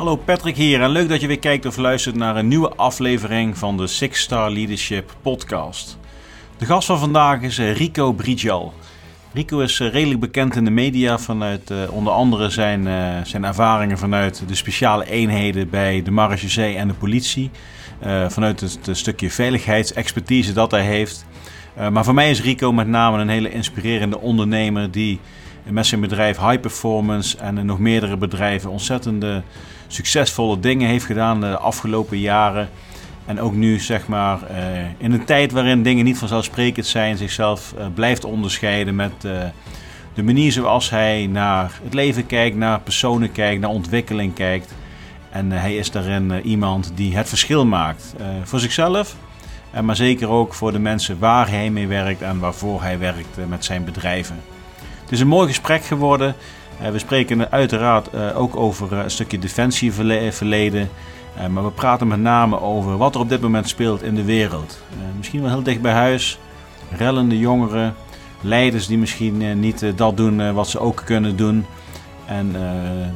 Hallo Patrick hier en leuk dat je weer kijkt of luistert naar een nieuwe aflevering van de Six Star Leadership Podcast. De gast van vandaag is eh, Rico Brijal. Rico is eh, redelijk bekend in de media vanuit uh, onder andere zijn, zijn ervaringen vanuit de speciale eenheden bij de marechaussee en de politie. Vanuit het, het, stukje veiligheidsexpertise dat hij heeft. maar voor mij is Rico met name een hele inspirerende ondernemer die met zijn bedrijf High Performance en nog meerdere bedrijven ontzettende succesvolle dingen heeft gedaan de afgelopen jaren. En ook nu, zeg maar, in een tijd waarin dingen niet vanzelfsprekend zijn, zichzelf blijft onderscheiden met de manier zoals hij naar het leven kijkt, naar personen kijkt, naar ontwikkeling kijkt. En hij is daarin iemand die het verschil maakt voor zichzelf, maar zeker ook voor de mensen waar hij mee werkt en waarvoor hij werkt met zijn bedrijven. Het is een mooi gesprek geworden. We spreken uiteraard ook over een stukje defensieverleden. maar we praten met name over wat er op dit moment speelt in de wereld. misschien wel heel dicht bij huis. Rellende jongeren. Leiders die misschien niet dat doen wat ze ook kunnen doen. En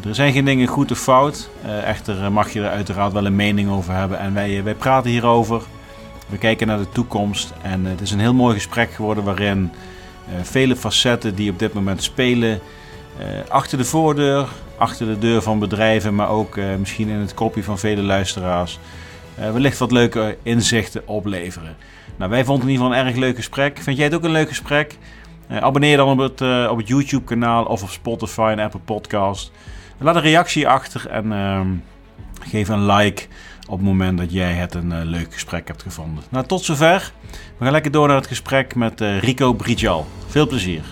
er zijn geen dingen goed of fout. echter mag je er uiteraard wel een mening over hebben. En wij, wij praten hierover. We kijken naar de toekomst. En het is een heel mooi gesprek geworden waarin vele facetten die op dit moment spelen. Uh, achter de voordeur, achter de deur van bedrijven, maar ook uh, misschien in het kopje van vele luisteraars. wellicht wat leuke inzichten opleveren. Nou, wij vonden in ieder geval een erg leuk gesprek. Vind jij het ook een leuk gesprek? abonneer dan op het, op het YouTube kanaal of op Spotify en Apple Podcast. Laat een reactie achter en ehm, geef een like op het moment dat jij het een leuk gesprek hebt gevonden. Nou, tot zover. We gaan lekker door naar het gesprek met Rico Brijal. Veel plezier.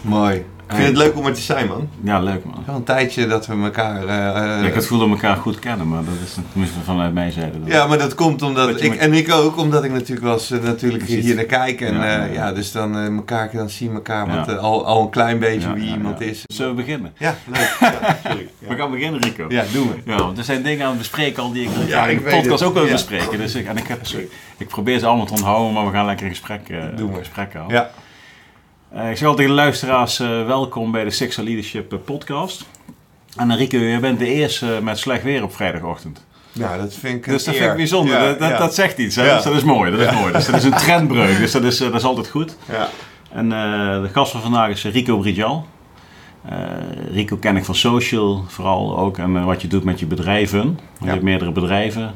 Mooi. Ik vind het leuk om er te zijn, man. Ja, leuk, man. Al een tijdje dat we elkaar... Uh, ja, ik heb het gevoel dat we elkaar goed kennen, maar dat is tenminste vanuit mijn zijde. Ja, maar dat komt omdat... Dat ik. En ik ook, omdat ik natuurlijk wel eens natuurlijk hier naar kijk. En ja, ja, ja dus dan, elkaar, dan zien we elkaar wat, uh, al, al een klein beetje wie iemand is. Zullen we beginnen? Ja, leuk. We gaan beginnen, Rico. Ja, doen we. Ja, want er zijn dingen aan het bespreken al die ik ja, in de podcast ook wil bespreken. Dus ik, en ik, heb, ik probeer ze allemaal te onthouden, maar we gaan lekker in gesprek, gesprek houden. Ja. Uh, ik zeg altijd de luisteraars, uh, welkom bij de Sexual Leadership eh, podcast. En Rico, je bent de eerste met slecht weer op vrijdagochtend. Ja, dat vind ik Dus dat vind ik bijzonder. Ja, dat, ja. dat, zegt iets. Hè? Ja. Dus dat is mooi. Dat is mooi. Dus dat is een trendbreuk. Dus dat is, dat is altijd goed. Ja. En de gast van vandaag is Rico Brijal. Rico ken ik van social vooral ook. En wat je doet met je bedrijven. Je hebt meerdere bedrijven.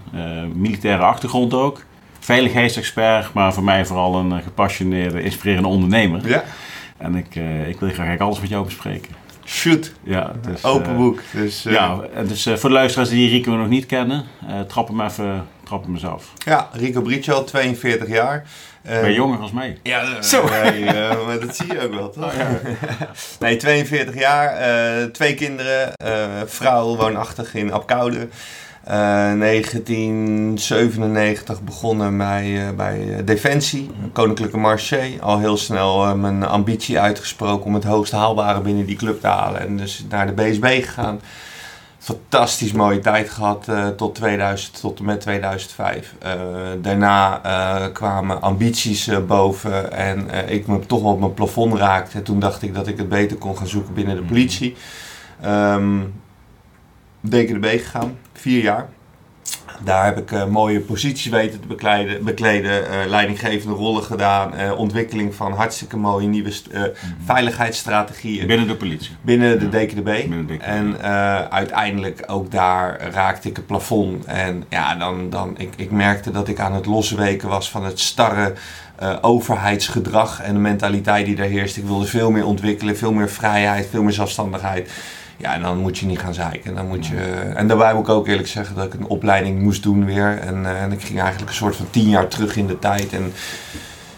militaire achtergrond ook veiligheidsexpert, maar voor mij vooral een gepassioneerde, inspirerende ondernemer. Ja. En ik, uh, ik wil graag alles met jou bespreken. Shoot. Ja, dus, Open boek. Dus, ja, dus voor de luisteraars die Rico nog niet kennen, trap hem even trap hem eens af. Ja, Rico Briccio, 42 jaar. ben je jonger als mij? Ja, Zo. Nee, maar dat zie je ook wel, toch? Oh, ja. nee, 42 jaar, twee kinderen, vrouw woonachtig in Apkoude. Uh, 1997 begonnen bij, uh, bij Defensie, Koninklijke Marché. Al heel snel mijn ambitie uitgesproken om het hoogst haalbare binnen die club te halen. En dus naar de BSB gegaan. Fantastisch mooie tijd gehad tot, 2000, tot en met 2005. daarna kwamen ambities boven en ik me toch wel op mijn plafond raakte. Toen dacht ik dat ik het beter kon gaan zoeken binnen de politie. Um, DKDB gegaan, vier jaar. Daar heb ik uh, mooie posities weten te bekleden, bekleden uh, leidinggevende rollen gedaan, uh, ontwikkeling van hartstikke mooie nieuwe mm. veiligheidsstrategieën. Binnen de politie? Binnen de DKDB. Binnen de DKDB. En uiteindelijk ook daar raakte ik het plafond. En ja, dan, dan ik, ik merkte dat ik aan het losweken was van het starre overheidsgedrag en de mentaliteit die daar heerst. Ik wilde veel meer ontwikkelen, veel meer vrijheid, veel meer zelfstandigheid. Ja, en dan moet je niet gaan zeiken. Dan moet je, en daarbij moet ik ook eerlijk zeggen dat ik een opleiding moest doen weer. En, uh, en ik ging eigenlijk een soort van tien jaar terug in de tijd. En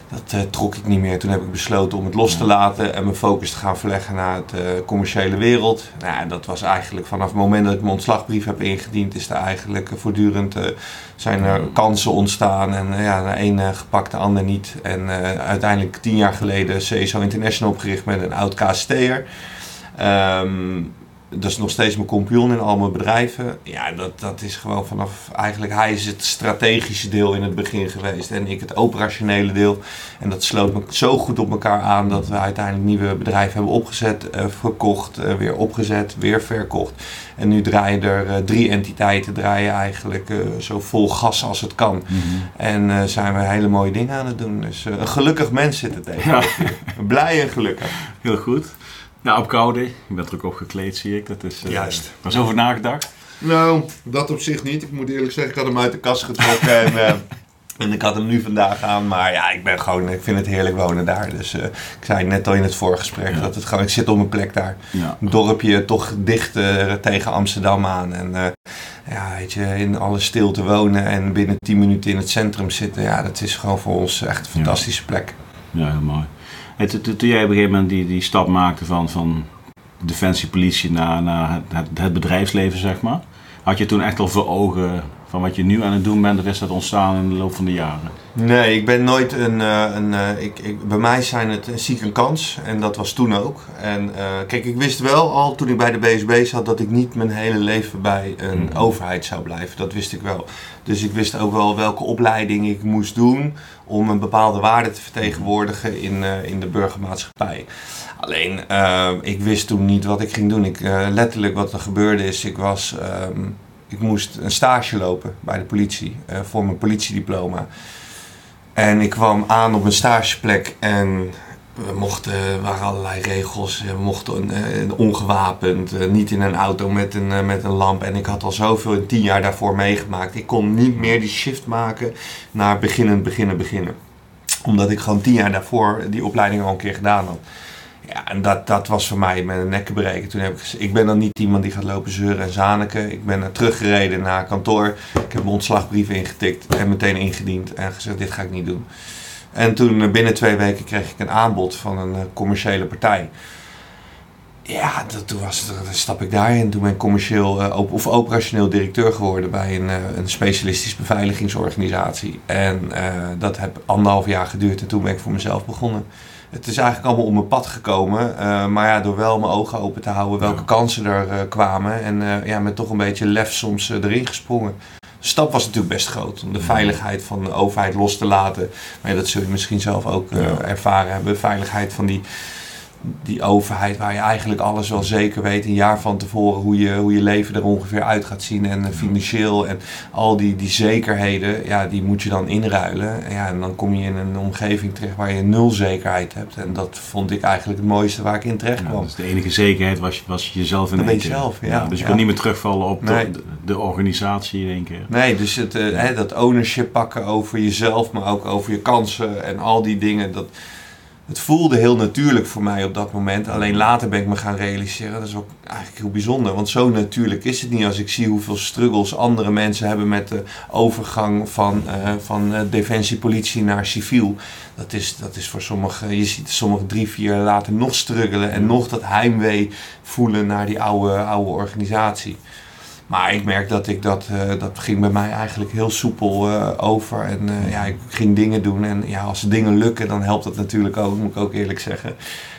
dat uh, trok ik niet meer. Toen heb ik besloten om het los te laten en mijn focus te gaan verleggen naar de uh, commerciële wereld. Nou, en dat was eigenlijk vanaf het moment dat ik mijn ontslagbrief heb ingediend, is er eigenlijk voortdurend zijn er kansen ontstaan. En ja, de een gepakt, de ander niet. En uiteindelijk tien jaar geleden CSO International opgericht met een oud KST'er. Um, dat is nog steeds mijn compagnon in al mijn bedrijven. Ja, dat, dat is gewoon vanaf eigenlijk, hij is het strategische deel in het begin geweest en ik het operationele deel. En dat sloot me zo goed op elkaar aan dat we uiteindelijk nieuwe bedrijven hebben opgezet, uh, verkocht, uh, weer opgezet, weer verkocht. En nu draaien er uh, drie entiteiten, draaien eigenlijk zo vol gas als het kan. Mm -hmm. En zijn we hele mooie dingen aan het doen. Dus een gelukkig mens zit er tegen. Ja. Blij en gelukkig. Heel goed. Nou, op koude. Je bent er ook opgekleed, zie ik. Dat is, uh, Juist. Was over nagedacht? Nou, dat op zich niet. Ik moet eerlijk zeggen, ik had hem uit de kast getrokken. en, uh, en ik had hem nu vandaag aan. Maar ja, ik ben gewoon, ik vind het heerlijk wonen daar. Dus uh, ik zei net al in het voorgesprek ja. dat het gewoon, ik zit op mijn plek daar. Ja. Een dorpje toch dicht tegen Amsterdam aan. En ja, weet je, in alle stilte wonen en binnen 10 minuten in het centrum zitten. Ja, dat is gewoon voor ons echt een fantastische ja. plek. Ja, heel mooi. Toen jij op een gegeven moment die, die stap maakte van, van defensie, politie naar, naar het, het, bedrijfsleven, zeg maar. Had je toen echt al voor ogen van wat je nu aan het doen bent, of is dat ontstaan in de loop van de jaren? Nee, ik ben nooit een. Uh, een uh, ik, ik, bij mij zijn het een ziek een kans. En dat was toen ook. En uh, kijk, ik wist wel al toen ik bij de BSB zat dat ik niet mijn hele leven bij een mm. overheid zou blijven. Dat wist ik wel. Dus ik wist ook wel welke opleiding ik moest doen om een bepaalde waarde te vertegenwoordigen in, in de burgermaatschappij. Alleen, ik wist toen niet wat ik ging doen. Ik, letterlijk wat er gebeurde is, ik was. Um, ik moest een stage lopen bij de politie voor mijn politiediploma. En ik kwam aan op een stageplek en we mochten, waren allerlei regels. We mochten uh, ongewapend, uh, niet in een auto met een, met een lamp. En ik had al zoveel in tien jaar daarvoor meegemaakt. Ik kon niet meer die shift maken naar beginnen, beginnen, beginnen. Omdat ik gewoon tien jaar daarvoor die opleiding al een keer gedaan had. Ja, en dat, dat was voor mij mijn nekken breken. Toen heb ik gezegd, ik ben dan niet iemand die gaat lopen zeuren en zaniken. Ik ben teruggereden naar kantoor. Ik heb mijn ontslagbrief ingetikt en meteen ingediend. En gezegd, dit ga ik niet doen. En toen binnen twee weken kreeg ik een aanbod van een commerciële partij. Ja, dat, toen was dan stap ik daarin. Toen ben ik commercieel uh, of operationeel directeur geworden bij een, uh, een specialistisch beveiligingsorganisatie. En uh, dat heb anderhalf jaar geduurd en toen ben ik voor mezelf begonnen het is eigenlijk allemaal op mijn pad gekomen. Maar ja, door wel mijn ogen open te houden welke kansen er kwamen. En ja, met toch een beetje lef soms erin gesprongen. De stap was natuurlijk best groot om de veiligheid van de overheid los te laten. Maar ja, dat zul je misschien zelf ook ja. ervaren hebben. Veiligheid van die die overheid waar je eigenlijk alles wel zeker weet, een jaar van tevoren, hoe je, hoe je leven er ongeveer uit gaat zien en financieel en al die, die zekerheden, ja, die moet je dan inruilen. En, ja, en dan kom je in een omgeving terecht waar je nul zekerheid hebt. En dat vond ik eigenlijk het mooiste waar ik in terecht kwam. Ja, dus de enige zekerheid was, was jezelf in één keer. Zelf, ja, ja, dus je kon niet meer terugvallen op nee. de, de, organisatie in één keer. Nee, dus het, hè, dat ownership pakken over jezelf, maar ook over je kansen en al die dingen, dat het voelde heel natuurlijk voor mij op dat moment. Alleen later ben ik me gaan realiseren. Dat is ook eigenlijk heel bijzonder. Want zo natuurlijk is het niet als ik zie hoeveel struggles andere mensen hebben met de overgang van, uh, van uh, defensiepolitie naar civiel. Dat is, dat is voor sommigen, je ziet sommigen drie, vier jaar later nog struggelen en nog dat heimwee voelen naar die oude, oude organisatie. Maar ik merk dat ik dat, uh, dat ging bij mij eigenlijk heel soepel uh, over. En uh, ja, ik ging dingen doen. En ja, als dingen lukken, dan helpt dat natuurlijk ook, moet ik ook eerlijk zeggen.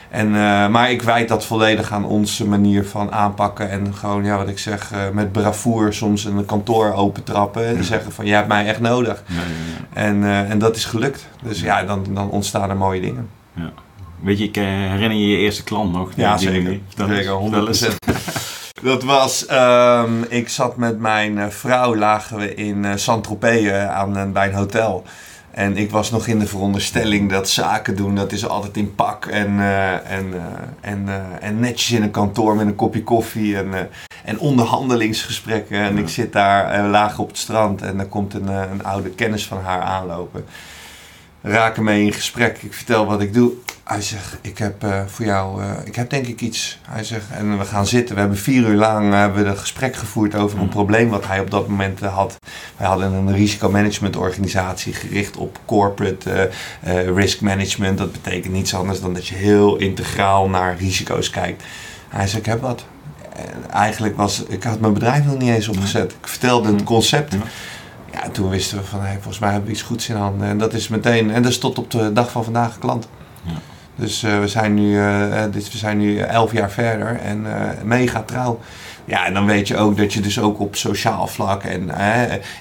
En, maar ik wijd dat volledig aan onze manier van aanpakken. En gewoon, ja, wat ik zeg, met bravoer soms een kantoor opentrappen. En zeggen van, je hebt mij echt nodig. Ja, ja, ja. En, en dat is gelukt. Dus ja, dan, dan ontstaan er mooie dingen. Ja. Weet je, ik herinner je je eerste klant nog? Ja, zeker. Zeker, 100%. Dat was, um, ik zat met mijn uh, vrouw, lagen we in uh, Saint-Tropez aan, uh, bij een hotel. En ik was nog in de veronderstelling dat zaken doen, dat is altijd in pak. En, en, en, en netjes in een kantoor met een kopje koffie en, en onderhandelingsgesprekken. En ja. ik zit daar laag op het strand en er komt een, een oude kennis van haar aanlopen raken mee in gesprek. Ik vertel wat ik doe. Hij zegt, ik heb uh, voor jou, uh, ik heb denk ik iets. Hij zegt, en we gaan zitten. We hebben vier uur lang uh, hebben we een gesprek gevoerd over een probleem wat hij op dat moment had. Wij hadden een risicomanagement organisatie gericht op corporate risk management. Dat betekent niets anders dan dat je heel integraal naar risico's kijkt. Hij zegt, ik heb wat. En eigenlijk was, ik had mijn bedrijf nog niet eens opgezet. Ik vertelde het concept. Ja, toen wisten we van, hey, volgens mij hebben we iets goeds in handen. En dat is meteen, en dat is tot op de dag van vandaag klant. Dus we, zijn nu, dus we zijn nu elf jaar verder en mega trouw. Ja, en dan weet je ook dat je dus ook op sociaal vlak en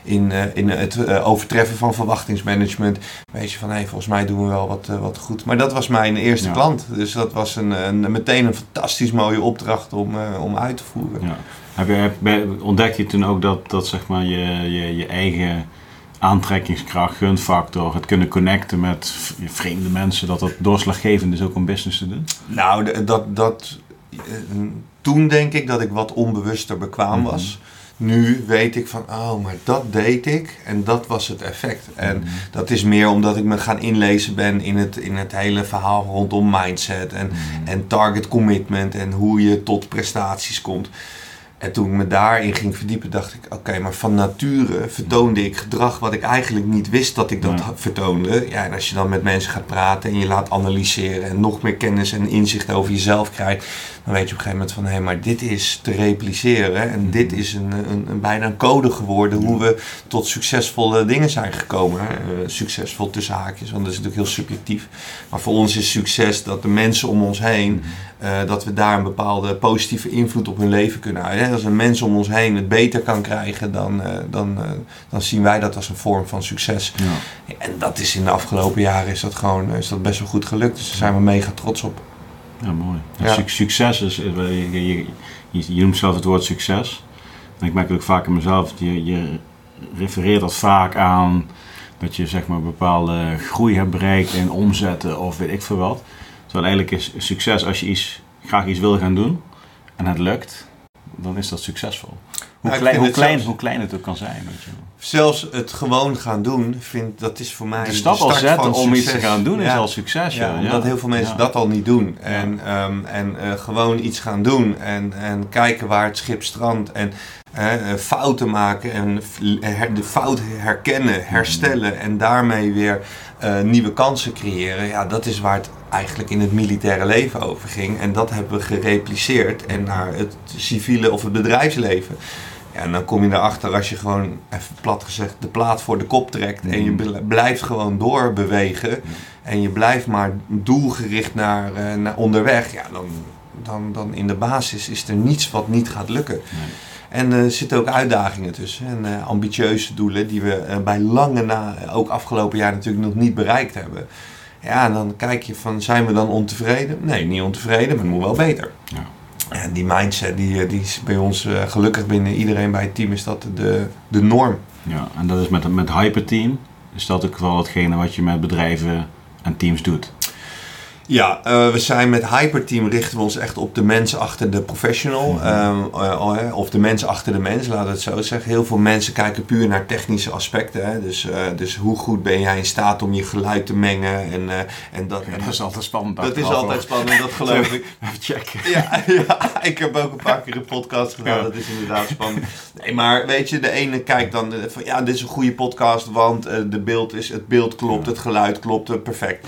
in, in het overtreffen van verwachtingsmanagement, weet je van hé, hey, volgens mij doen we wel wat, wat goed. Maar dat was mijn eerste klant. Dus dat was een, een, meteen een fantastisch mooie opdracht om, om uit te voeren. Ja. Heb je, heb, ontdek je toen ook dat, dat zeg maar je, je, je eigen aantrekkingskracht, gunfactor, het kunnen connecten met vreemde mensen, dat dat doorslaggevend is ook om business te doen? Nou, dat, dat, eh, toen denk ik dat ik wat onbewuster bekwaam mhm. was. Nu weet ik van, oh, maar dat deed ik en dat was het effect. En mhm. dat is meer omdat ik me gaan inlezen ben in het, in het hele verhaal rondom mindset en, mhm. en target commitment en hoe je tot prestaties komt. En toen ik me daarin ging verdiepen, dacht ik: oké, maar van nature vertoonde ik gedrag wat ik eigenlijk niet wist dat ik dat vertoonde. Ja, en als je dan met mensen gaat praten en je laat analyseren en nog meer kennis en inzicht over jezelf krijgt, dan weet je op een gegeven moment van hé, hey, maar dit is te repliceren. En dit is een, een, een, bijna een code geworden hoe we tot succesvolle dingen zijn gekomen. Uh, succesvol tussen haakjes, want dat is natuurlijk heel subjectief. Maar voor ons is succes dat de mensen om ons heen, uh, dat we daar een bepaalde positieve invloed op hun leven kunnen houden. Als een mens om ons heen het beter kan krijgen, dan, uh, dan, dan zien wij dat als een vorm van succes. Ja. En dat is in de afgelopen jaren is dat gewoon is dat best wel goed gelukt. Dus daar zijn we mega trots op. Ja, mooi. Succes is, je, je, je, noemt zelf het woord succes. En ik merk ook vaak in mezelf, je, je refereert dat vaak aan dat je zeg maar bepaalde groei hebt bereikt in omzetten of weet ik veel wat. Terwijl eigenlijk is succes als je iets, graag iets wil gaan doen en het lukt, dan is dat succesvol. Hoe, klein, hoe, klein, hoe klein het ook kan zijn. Weet je. Zelfs het gewoon gaan doen, vind, dat is voor mij de stap al zetten om iets te gaan doen is al succes. Ja, omdat heel veel mensen dat al niet doen. En, um, en uh, gewoon iets gaan doen en, en kijken waar het schip strandt. En uh, fouten maken en de fout herkennen, herstellen en daarmee weer uh, nieuwe kansen creëren. Ja, dat is waar het eigenlijk in het militaire leven over ging. En dat hebben we gerepliceerd en naar het civiele of het bedrijfsleven. Ja, en dan kom je erachter als je gewoon, even plat gezegd, de plaat voor de kop trekt. En je mm. blijft gewoon doorbewegen. En je blijft maar doelgericht naar, uh, naar onderweg. Ja, dan, dan, dan in de basis is er niets wat niet gaat lukken. En er zitten ook uitdagingen tussen. En uh, ambitieuze doelen die we uh, bij lange na, ook afgelopen jaar natuurlijk nog niet bereikt hebben. Ja, en dan kijk je van, zijn we dan ontevreden? Nee, niet ontevreden, maar het moet wel beter. Ja. En die mindset, die, eh, die is bij ons uh, gelukkig binnen iedereen bij het team, is dat de, de norm. Ja, en dat is met, met Hyperteam, is dat ook wel hetgene wat je met bedrijven en teams doet? Ja, uh, we zijn met Hyperteam richten we ons echt op de mens achter de professional. Um, uh, of de mens achter de mens, we het zo zeggen. Heel veel mensen kijken puur naar technische aspecten. Hè. Dus, uh, dus hoe goed ben jij in staat om je geluid te mengen. En, en dat, ja, dat is altijd spannend. Dat is altijd spannend, dat geloof ik. Even checken. Ja, ja, ik heb ook een paar keer een podcast gedaan. Dat is inderdaad spannend. Nee, maar weet je, de ene kijkt dan van ja, dit is een goede podcast. Want de beeld is, het beeld klopt, het geluid klopt, perfect.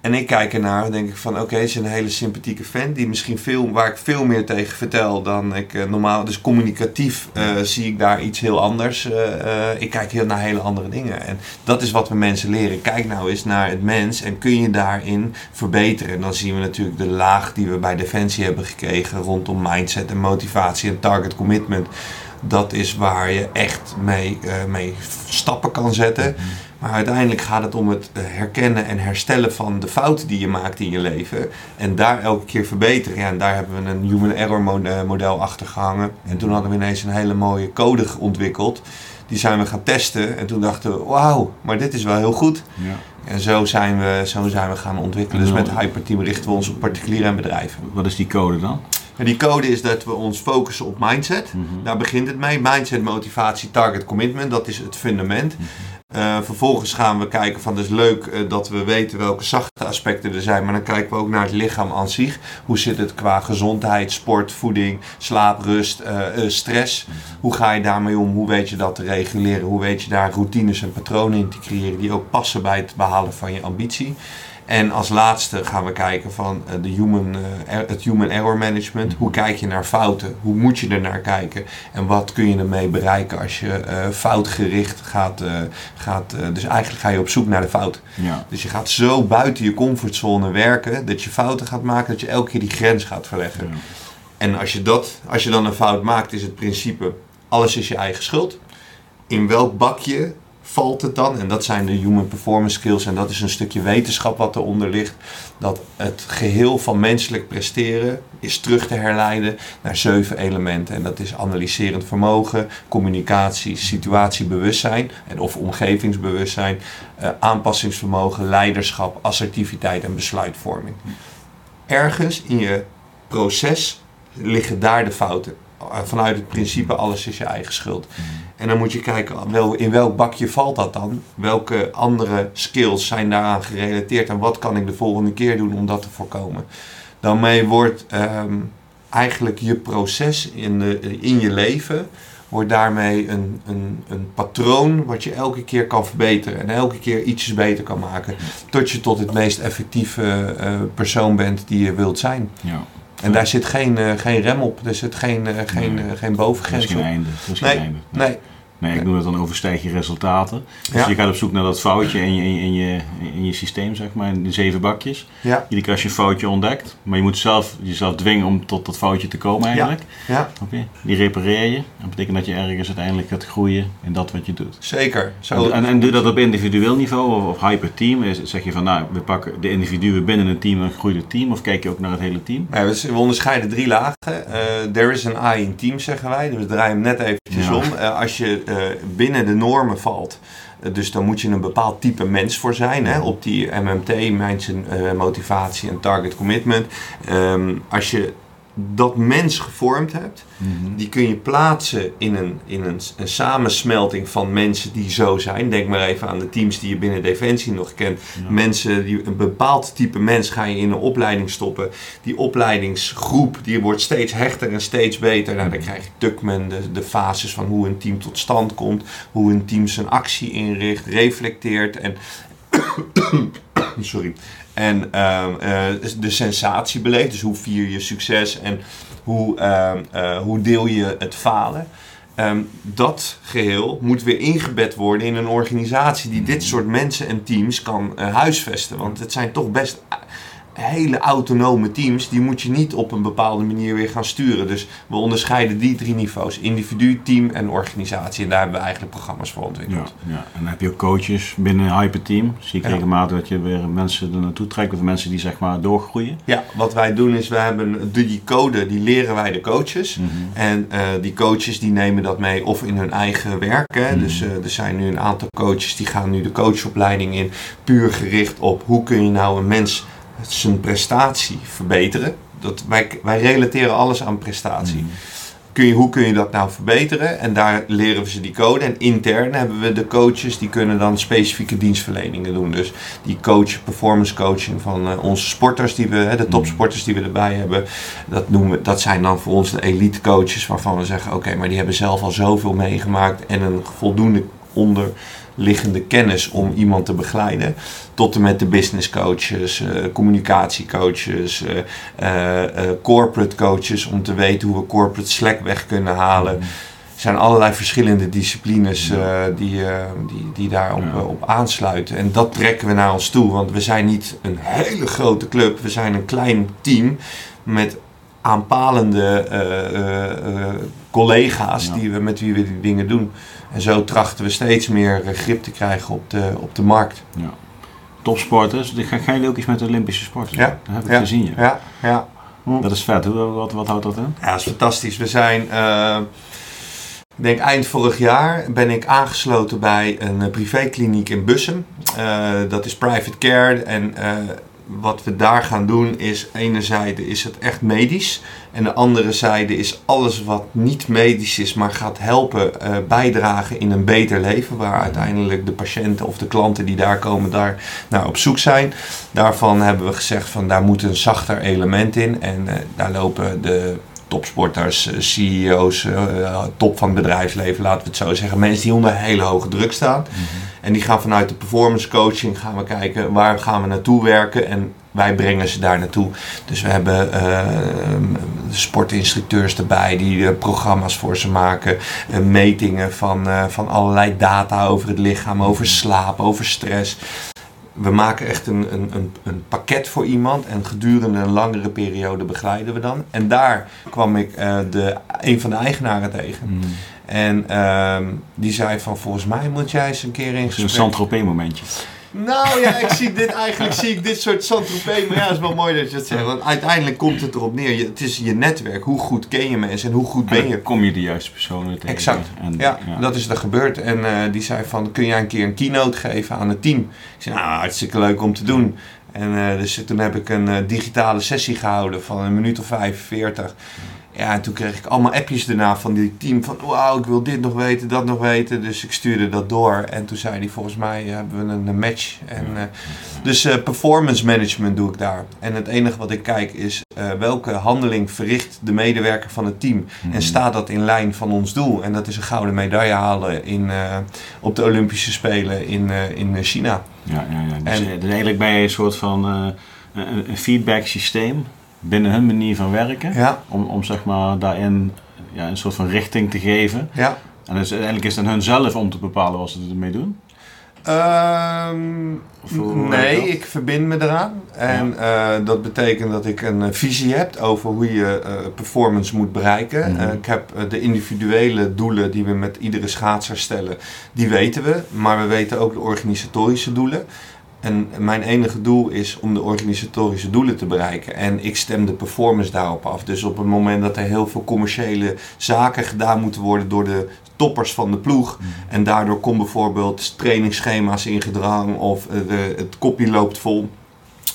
En ik kijk ernaar en denk ik van oké, okay, is een hele sympathieke fan die misschien veel, waar ik veel meer tegen vertel dan ik uh, normaal. Dus communicatief uh, zie ik daar iets heel anders. Uh, ik kijk heel naar hele andere dingen. En dat is wat we mensen leren. Kijk nou eens naar het mens en kun je daarin verbeteren. En dan zien we natuurlijk de laag die we bij Defensie hebben gekregen rondom mindset en motivatie en target commitment. Dat is waar je echt mee, mee stappen kan zetten. Mhm. Maar uiteindelijk gaat het om het eh, herkennen en herstellen van de fouten die je maakt in je leven. En daar elke keer verbeteren. Ja, en daar hebben we een human error eh, model achter gehangen. En toen hadden we ineens een hele mooie code ontwikkeld. Die zijn we gaan testen. En toen dachten we, wauw, maar dit is wel heel goed. Ja. En zo zijn, we, zo zijn we gaan ontwikkelen. Dus met Hyperteam richten we ons op particulieren en bedrijven. Wat is die code dan? En die code is dat we ons focussen op mindset. Mhm. Daar begint het mee. Mindset, motivatie, target, commitment. Dat is het fundament. Mhm. Uh, vervolgens gaan we kijken van, het is leuk uh, dat we weten welke zachte aspecten er zijn, maar dan kijken we ook naar het lichaam aan zich. Hoe zit het qua gezondheid, sport, voeding, slaap, rust, uh, stress? Hoe ga je daarmee om? Hoe weet je dat te reguleren? Hoe weet je daar routines en patronen in te creëren die ook passen bij het behalen van je ambitie? En als laatste gaan we kijken van de human, het human error management. Hoe kijk je naar fouten? Hoe moet je er naar kijken? En wat kun je ermee bereiken als je foutgericht gaat, gaat dus eigenlijk ga je op zoek naar de fout. Ja. Dus je gaat zo buiten je comfortzone werken dat je fouten gaat maken, dat je elke keer die grens gaat verleggen. Ja. En als je, dat, als je dan een fout maakt, is het principe: alles is je eigen schuld. In welk bakje valt het dan? En dat zijn de human performance skills. En dat is een stukje wetenschap wat eronder ligt. Dat het geheel van menselijk presteren is terug te herleiden naar zeven elementen. En dat is analyserend vermogen, communicatie, situatiebewustzijn en of omgevingsbewustzijn, eh, aanpassingsvermogen, leiderschap, assertiviteit en besluitvorming. Ergens in je proces liggen daar de fouten. Vanuit het principe alles is je eigen schuld. En dan moet je kijken wel, in welk bakje valt dat dan? Welke andere skills zijn daaraan gerelateerd en wat kan ik de volgende keer doen om dat te voorkomen? Daarmee wordt ehm, eigenlijk je proces in, de, in je leven wordt daarmee een, een, een patroon wat je elke keer kan verbeteren en elke keer ietsjes beter kan maken. Tot je tot het meest effectieve uh, persoon bent die je wilt zijn. Ja. En daar zit geen, uh, geen rem op, er zit geen, uh, geen, nee. geen bovengrens op. Geen einde. nee. nee. Nee, ik noem het dan overstijg je resultaten. Dus je gaat op zoek naar dat foutje in je, in je, in je systeem, zeg maar, in de zeven bakjes. Ja. Iedere keer als je een foutje ontdekt, maar je moet zelf, jezelf dwingen om tot dat foutje te komen eigenlijk. Ja. ja. Oké, die repareer je. Dat betekent dat je ergens uiteindelijk gaat groeien in dat wat je doet. Zeker. Zo. En, en, doe dat op individueel niveau of, of hyperteam? Zeg je van, nou, we pakken de individuen binnen een team en groeit het team? Of kijk je ook naar het hele team? Ja, we onderscheiden drie lagen. Uh, there is an I in team, zeggen wij. Dus we draaien hem net eventjes om. Uh, als je binnen de normen valt. Uh, dus dan moet je een bepaald type mens voor zijn. Hè, op die MMT, mensen, uh, motivatie en target commitment. Um, als je dat mens gevormd hebt, mhm. die kun je plaatsen in, een, in een, een, samensmelting van mensen die zo zijn. Denk maar even aan de teams die je binnen Defensie nog kent. Mensen die een bepaald type mens ga je in een opleiding stoppen. Die opleidingsgroep die wordt steeds hechter en steeds beter. Nou, dan mhm. krijg je Tuckman, de, de fases van hoe een team tot stand komt, hoe een team zijn actie inricht, reflecteert en. Sorry en uh, de sensatie beleeft. Dus hoe vier je succes en hoe, uh, uh, hoe deel je het falen. Um, dat geheel moet weer ingebed worden in een organisatie die dit soort mensen en teams kan huisvesten. Want het zijn toch best hele autonome teams, die moet je niet op een bepaalde manier weer gaan sturen. Dus we onderscheiden die drie niveaus: individu, team en organisatie. En daar hebben we eigenlijk programma's voor ontwikkeld. Ja, ja. en dan heb je ook coaches binnen een hyperteam. Zie ik regelmatig dat je weer mensen er naartoe trekt, of mensen die zeg maar doorgroeien. Ja, wat wij doen is, we hebben die code, die leren wij de coaches. Mhm. En uh, die coaches die nemen dat mee of in hun eigen werk. Hè. Mhm. Dus uh, er zijn nu een aantal coaches die gaan nu de coachopleiding in, puur gericht op hoe kun je nou een mens zijn prestatie verbeteren. Dat, wij, wij relateren alles aan prestatie. Mm. Kun je, hoe kun je dat nou verbeteren? En daar leren we ze die code. En intern hebben we de coaches die kunnen dan specifieke dienstverleningen doen. Dus die coach, performance coaching van uh, onze sporters, die we, de mm. topsporters die we erbij hebben. Dat, noemen we, dat zijn dan voor ons de elite coaches waarvan we zeggen: oké, maar die hebben zelf al zoveel meegemaakt en een voldoende onder liggende kennis om iemand te begeleiden. Tot en met de business coaches, uh, communicatiecoaches, uh, corporate coaches om te weten hoe we corporate slack weg kunnen halen. Mm. Er zijn allerlei verschillende disciplines die, die, die daar op, op aansluiten. En dat trekken we naar ons toe, want we zijn niet een hele grote club, we zijn een klein team met aanpalende collega's die we, met wie we die dingen doen. En zo trachten we steeds meer eh, grip te krijgen op de, op de markt. Ja. Topsporters, gaan jullie ook eens met de Olympische sporten? Ja. Dat heb ik gezien. Ja. ja. Ja, Dat is vet. Hoe, wat, wat houdt dat in? Ja, dat is fantastisch. We zijn, uh, ik denk eind vorig jaar, ben ik aangesloten bij een eh, privékliniek in Bussum. Uh, dat is private care en wat we daar gaan doen is, enerzijds is het echt medisch. En de andere zijde is alles wat niet medisch is, maar gaat helpen uh, bijdragen in een beter leven. Waar uiteindelijk de patiënten of de klanten die daar komen, daar naar op zoek zijn. Daarvan hebben we gezegd van daar moet een zachter element in. En uh, daar lopen de topsporters, eh, CEO's, top van het bedrijfsleven, laten we het zo zeggen. Mensen die onder hele hoge druk staan. Mhm. En die gaan vanuit de performance coaching gaan we kijken waar gaan we naartoe werken en wij brengen ze daar naartoe. Dus we hebben uh, sportinstructeurs erbij die uh, programma's voor ze maken. Uh, metingen van, van allerlei data over het lichaam, over slaap, over stress. We maken echt een, een, een, een pakket voor iemand en gedurende een langere periode begeleiden we dan. En daar kwam ik de, een van de eigenaren tegen. Mm. En ehm, die zei van volgens mij moet jij eens een keer in gesprek... Een Saint-Tropez momentje. Nou ja, ik zie dit eigenlijk zie ik dit soort Saint-Tropez. Maar ja, het is wel mooi dat je het zegt. Want uiteindelijk komt het erop neer. Je, het is je netwerk. Hoe goed ken je mensen en hoe goed ben je? kom je de juiste personen tegen. Exact. En, ja, dat is er gebeurd. En uh, die zei van, kun jij een keer een keynote geven aan het team? Ik zei, nou, hartstikke leuk om te doen. En uh, dus toen heb ik een uh, digitale sessie gehouden van een minuut of 45. Ja, en toen kreeg ik allemaal appjes daarna van die team van wauw, ik wil dit nog weten, dat nog weten. Dus ik stuurde dat door en toen zei hij volgens mij eh, hebben we een, een match. En, uh, dus uh, performance management doe ik daar. En het enige wat ik kijk is welke handeling verricht de medewerker van het team. En mhm. staat dat in lijn van ons doel. En dat is een gouden medaille halen in, op de Olympische Spelen in, in China. Ja, ja, ja. Dus, en, dus eigenlijk ben je een soort van een, een feedback systeem binnen hun manier van werken. Ja. Om, om zeg maar daarin ja, een soort van richting te geven. Ja. En dus uiteindelijk is het aan hun zelf om te bepalen wat ze ermee doen. Um, nee, ik verbind me eraan. En ja. uh, dat betekent dat ik een visie heb over hoe je uh, performance moet bereiken. Mm -hmm. uh, ik heb de individuele doelen die we met iedere schaatser stellen, die weten we. Maar we weten ook de organisatorische doelen. En mijn enige doel is om de organisatorische doelen te bereiken. En ik stem de performance daarop af. Dus op het moment dat er heel veel commerciële zaken gedaan moeten worden door de toppers van de ploeg. En daardoor komt bijvoorbeeld trainingsschema's in gedrang of de, het kopje loopt vol.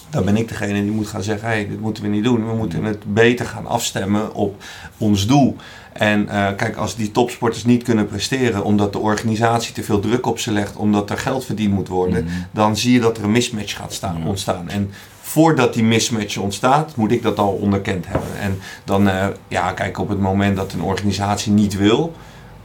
Dan ben ik degene die moet gaan zeggen: hé, hey, dit moeten we niet doen. We moeten het beter gaan afstemmen op ons doel. En uh, kijk, als die topsporters niet kunnen presteren omdat de organisatie te veel druk op ze legt, omdat er geld verdiend moet worden, mm -hmm. dan zie je dat er een mismatch gaat staan, ja. ontstaan. En voordat die mismatch ontstaat, moet ik dat al onderkend hebben. En dan, uh, ja, kijk, op het moment dat een organisatie niet wil,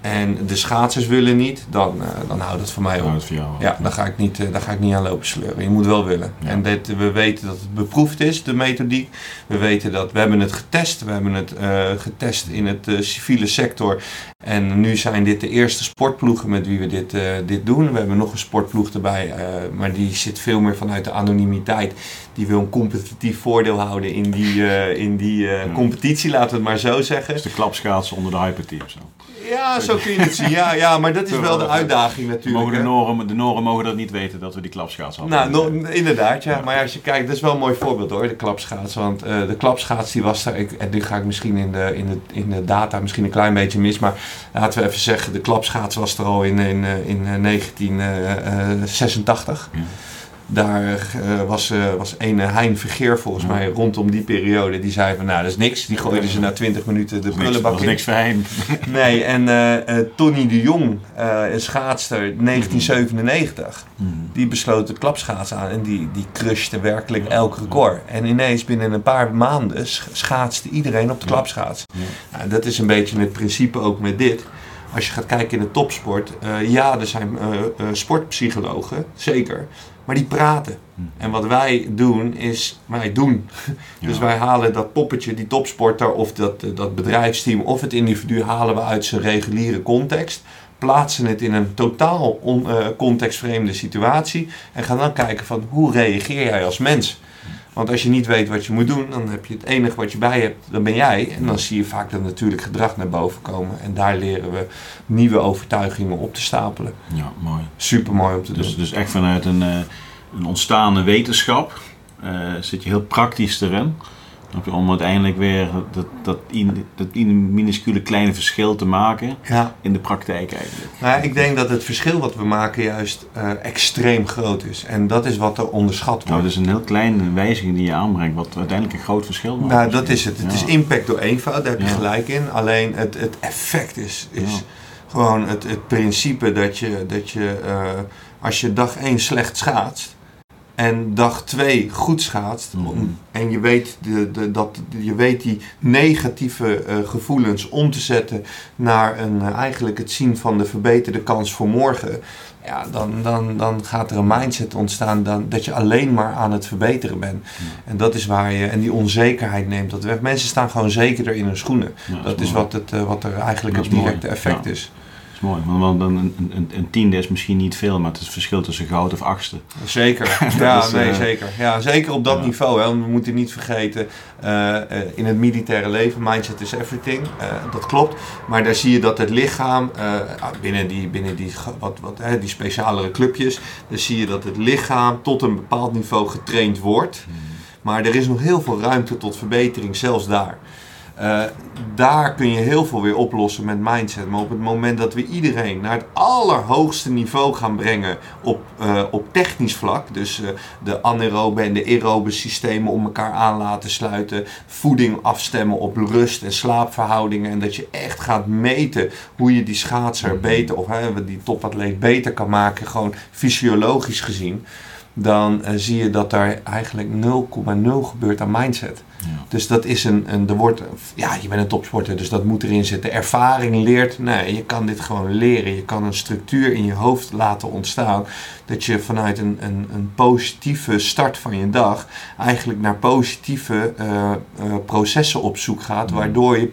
en de schaatsers willen niet, dan, uh, dan houdt het voor mij op. Voor jou, ja, dan ga, ik niet, uh, daar ga ik niet aan lopen sleuren. Je moet wel willen. Ja. En dit, we weten dat het beproefd is, de methodiek. We weten dat we hebben het getest. We hebben het uh, getest in het civiele sector. En nu zijn dit de eerste sportploegen met wie we dit, dit doen. We hebben nog een sportploeg erbij, maar die zit veel meer vanuit de anonimiteit. Die wil een competitief voordeel houden in die, in die competitie, laten we het maar zo zeggen. Dus de klapschaatsen onder de hyperteam zo. Ja, zo kun je het zien. Ja, ja maar dat is wel de uitdaging natuurlijk. Mogen de, Noren, de Noren mogen dat niet weten dat we die klapschaats hadden. Nou, no, inderdaad, ja. Maar als je kijkt, dat is wel een mooi voorbeeld hoor, de klapschaats. Want uh, de klapschaats die was daar, ik, en nu ga ik misschien in de, in, de, in de data misschien een klein beetje mis. Maar laten we even zeggen, de klapschaats was er al in, in, in 1986. Ja. Daar uh, was, uh, was een Hein Vergeer volgens mij rondom die periode. Die zei van nou dat is niks. Die gooiden ze na 20 minuten de prullenbak in. Dat is niks voor Hein. nee, en uh, Tony de Jong, een schaatster 1997. Mm. Die besloot de klapschaats aan. En die, die crushte werkelijk elk record. En ineens binnen een paar maanden schaatste iedereen op de klapschaats. Ja. Nou, dat is een beetje het principe ook met dit als je gaat kijken in de topsport, uh, ja, er zijn uh, uh, sportpsychologen, zeker. Maar die praten. Hm. En wat wij doen is, wij doen. Dus wij halen dat poppetje, die topsporter of dat, dat bedrijfsteam of het individu halen we uit zijn reguliere context. Plaatsen het in een totaal on, uh, contextvreemde situatie. En gaan dan kijken van hoe reageer jij als mens. Want als je niet weet wat je moet doen, dan heb je het enige wat je bij hebt, dan ben jij. En dan zie je vaak dat natuurlijk gedrag naar boven komen. En daar leren we nieuwe overtuigingen op te stapelen. Ja, mooi. Super mooi om te dus, doen. Dus echt vanuit een, uh, een ontstaande wetenschap uh, zit je heel praktisch erin. Om uiteindelijk weer dat, dat, dat minuscule kleine verschil te maken ja. in de praktijk eigenlijk. Nou, ik denk dat het verschil wat we maken juist uh, extreem groot is. En dat is wat er onderschat wordt. Nou, dat is een heel kleine wijziging die je aanbrengt, wat uiteindelijk een groot verschil maakt. Nou, dat is het. Het is impact door eenvoud, daar heb je ja. gelijk in. Alleen het, het effect is, is gewoon het, het principe dat je, dat je uh, als je dag één slecht schaatst en dag twee goed schaatst. Mm. En je weet, de, de, dat, je weet die negatieve uh, gevoelens om te zetten naar een, uh, eigenlijk het zien van de verbeterde kans voor morgen. Ja, dan, dan, dan gaat er een mindset ontstaan dan, dat je alleen maar aan het verbeteren bent. Mm. En dat is waar je, en die onzekerheid neemt dat weg. Mensen staan gewoon zekerder in hun schoenen. Ja, dat, is, wat, het, uh, wat er eigenlijk het directe mooi. effect ja. is mooi. Want een, een, een, tiende is misschien niet veel, maar het is het verschil tussen goud of achtste. Zeker. ja, is, nee, uh, zeker. Ja, zeker op dat ja. niveau. Hè. We moeten niet vergeten, uh, uh, in het militaire leven, mindset is everything. dat klopt. Maar daar zie je dat het lichaam, binnen, die, binnen die, wat, wat, die specialere clubjes, daar zie je dat het lichaam tot een bepaald niveau getraind wordt. Hmm. Maar er is nog heel veel ruimte tot verbetering, zelfs daar. Uh, daar kun je heel veel weer oplossen met mindset. Maar op het moment dat we iedereen naar het allerhoogste niveau gaan brengen op, uh, op technisch vlak, dus uh, de anaerobe en de aerobe systemen om elkaar aan laten sluiten, voeding afstemmen op rust en slaapverhoudingen en dat je echt gaat meten hoe je die schaatser beter of die topatleet beter kan maken, gewoon fysiologisch gezien dan uh, zie je dat daar eigenlijk 0,0 gebeurt aan mindset. Ja. Dus dat is een, een, er wordt, ja, je bent een topsporter, dus dat moet erin zitten. Ervaring leert, nee, je kan dit gewoon leren. Je kan een structuur in je hoofd laten ontstaan. Dat je vanuit een, een, een positieve start van je dag eigenlijk naar positieve uh, uh, processen op zoek gaat, waardoor je